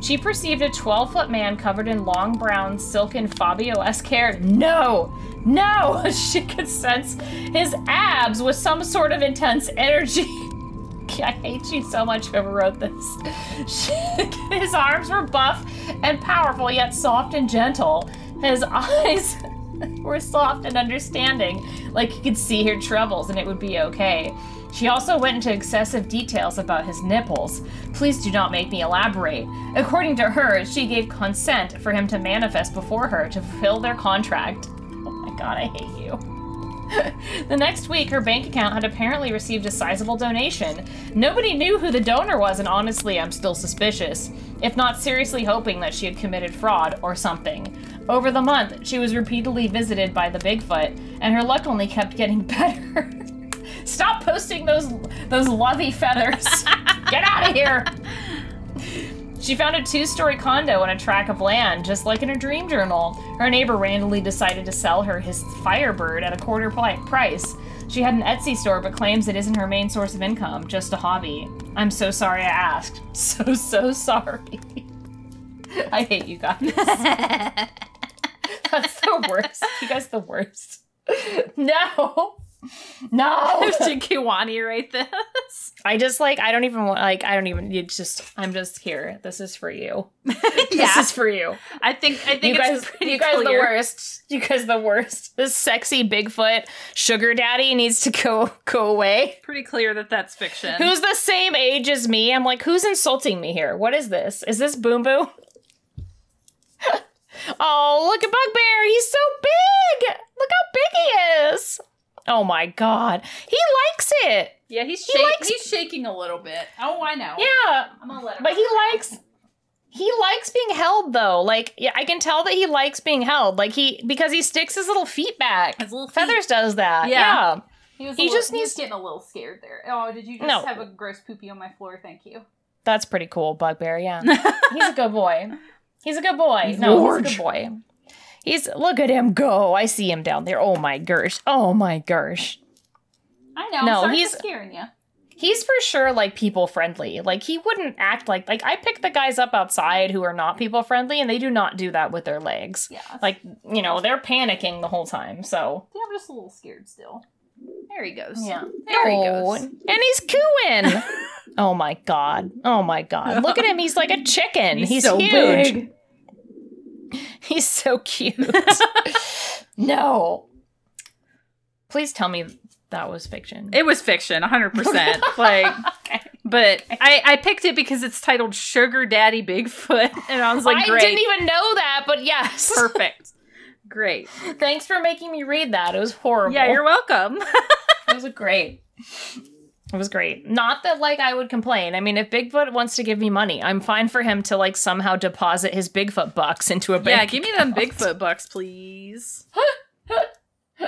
She perceived a 12 foot man covered in long brown silken Fabio esque hair. No! No! She could sense his abs with some sort of intense energy. I hate you so much, whoever wrote this. His arms were buff and powerful, yet soft and gentle. His eyes were soft and understanding, like he could see her troubles and it would be okay. She also went into excessive details about his nipples. Please do not make me elaborate. According to her, she gave consent for him to manifest before her to fulfill their contract. Oh my god, I hate you. the next week, her bank account had apparently received a sizable donation. Nobody knew who the donor was, and honestly, I'm still suspicious, if not seriously hoping that she had committed fraud or something. Over the month, she was repeatedly visited by the Bigfoot, and her luck only kept getting better. Stop posting those those lovey feathers. Get out of here. She found a two-story condo on a tract of land, just like in her dream journal. Her neighbor randomly decided to sell her his Firebird at a quarter price. She had an Etsy store, but claims it isn't her main source of income, just a hobby. I'm so sorry I asked. So so sorry. I hate you guys. That's the worst. You guys the worst. No. No. Did Kiwani write this? I just like I don't even want like I don't even you just I'm just here. This is for you. This is for you. I think I think You it's guys you guys the worst. You guys the worst. This sexy Bigfoot sugar daddy needs to go go away. Pretty clear that that's fiction. Who's the same age as me? I'm like, who's insulting me here? What is this? Is this Boom Boo? oh, look at Bugbear. He's so big. Look how big he is. Oh my god. He likes it. yeah, he's He shak- likes- he's shaking a little bit. Oh, I know. Yeah. I'm gonna let him. But he likes he likes being held though. Like yeah, I can tell that he likes being held. Like he because he sticks his little feet back. His little feet. Feathers does that. Yeah. Yeah. He, was he little- just he needs- getting a little scared there. Oh, did you just No. have a gross poopy on my floor? Thank you. That's pretty cool, Bugbear. Yeah. He's a good boy. He's a good boy. No, he's a good boy. He's look at him go. I see him down there. Oh my gosh. Oh my gosh. I know. No, he's- scaring you. He's for sure like people friendly. Like he wouldn't act like like I pick the guys up outside who are not people friendly and they do not do that with their legs. Yeah. Like, you know, they're panicking the whole time. So Yeah, I'm just a little scared still. There he goes. Yeah. There he Oh, goes. And he's cooing. oh my god. Oh my god. Look at him. He's like a chicken. He's He's, so huge. big. He's so cute. no. Please tell me that was fiction. It was fiction, 100%. like, but I, I picked it because it's titled Sugar Daddy Bigfoot. And I was like, I great. didn't even know that, but yes. Perfect. Great. Thanks for making me read that. It was horrible. Yeah, you're welcome. It was great. It was great. Not that like I would complain. I mean, if Bigfoot wants to give me money, I'm fine for him to like somehow deposit his Bigfoot bucks into a bank. yeah, give me them account. Bigfoot bucks, please.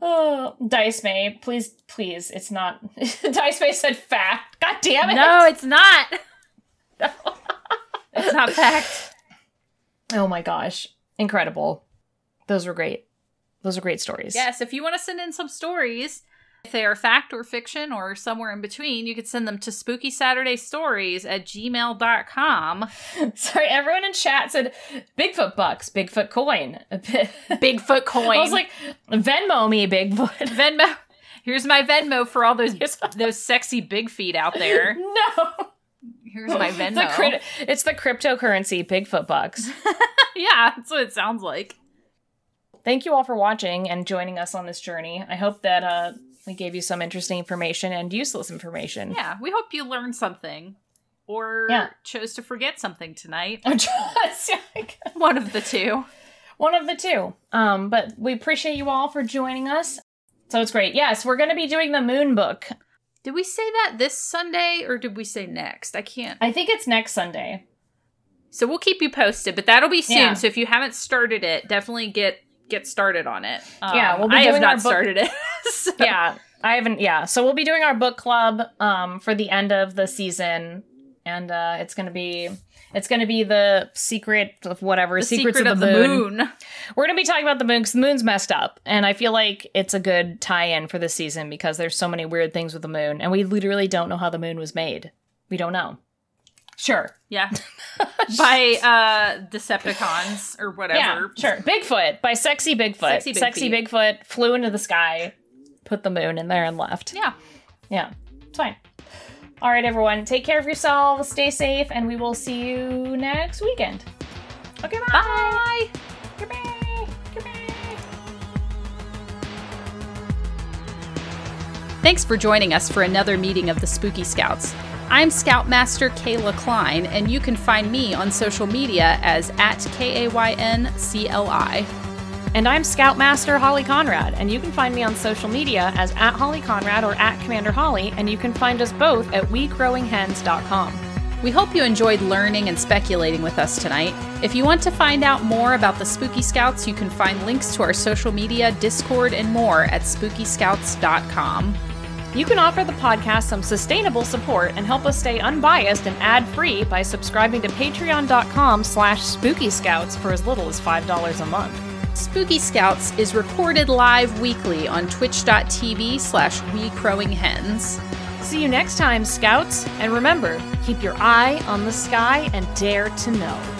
oh, Dice May, please, please. It's not. Dice May said fact. God damn it. No, it's not. It's not fact. Oh my gosh, incredible. Those were great. Those are great stories. Yes, if you want to send in some stories, if they are fact or fiction or somewhere in between, you could send them to spooky Saturday stories at gmail.com. Sorry, everyone in chat said Bigfoot bucks, Bigfoot coin. Bigfoot coin. I was like, Venmo me, Bigfoot. Venmo. Here's my Venmo for all those those sexy big feet out there. no. Here's my Venmo. the, crypt- it's the cryptocurrency Bigfoot bucks. yeah, that's what it sounds like. Thank you all for watching and joining us on this journey. I hope that uh, we gave you some interesting information and useless information. Yeah, we hope you learned something or Yeah. chose to forget something tonight. One of the two. One of the two. Um, but we appreciate you all for joining us. So it's great. Yes, we're going to be doing the moon book. Did we say that this Sunday or did we say next? I can't. I think it's next Sunday. So we'll keep you posted, but that'll be soon. Yeah. So if you haven't started it, definitely get get started on it. Um, Yeah, we'll be I have doing our not book- started it. so- yeah, I haven't. Yeah, so we'll be doing our book club um, for the end of the season, and uh, it's gonna be it's gonna be the secret of whatever The secrets secret of the, moon. moon. We're gonna be talking about the moon because the moon's messed up, and I feel like it's a good tie-in for this season because there's so many weird things with the moon, and we literally don't know how the moon was made. We don't know. Sure. Yeah. By uh Decepticons or whatever. Yeah, sure. Bigfoot by Sexy Bigfoot. Sexy Sexy, Big Feet. Bigfoot flew into the sky, put the moon in there, and left. Yeah. Yeah, it's fine. All right, everyone. Take care of yourselves. Stay safe, and we will see you next weekend. Okay, bye. Bye. Goodbye. Thanks for joining us for another meeting of the Spooky Scouts. I'm Scoutmaster Kayla Klein, and you can find me on social media as at K A Y N C L I. And I'm Scoutmaster Holly Conrad, and you can find me on social media as at Holly Conrad or at Commander Holly, and you can find us both at WeGrowingHens.com. We hope you enjoyed learning and speculating with us tonight. If you want to find out more about the Spooky Scouts, you can find links to our social media, Discord, and more at SpookyScouts.com. You can offer the podcast some sustainable support and help us stay unbiased and ad-free by subscribing to patreon.com slash spooky scouts for as little as $5 a month. Spooky Scouts is recorded live weekly on twitch.tv slash we crowing hens. See you next time, Scouts, and remember, keep your eye on the sky and dare to know.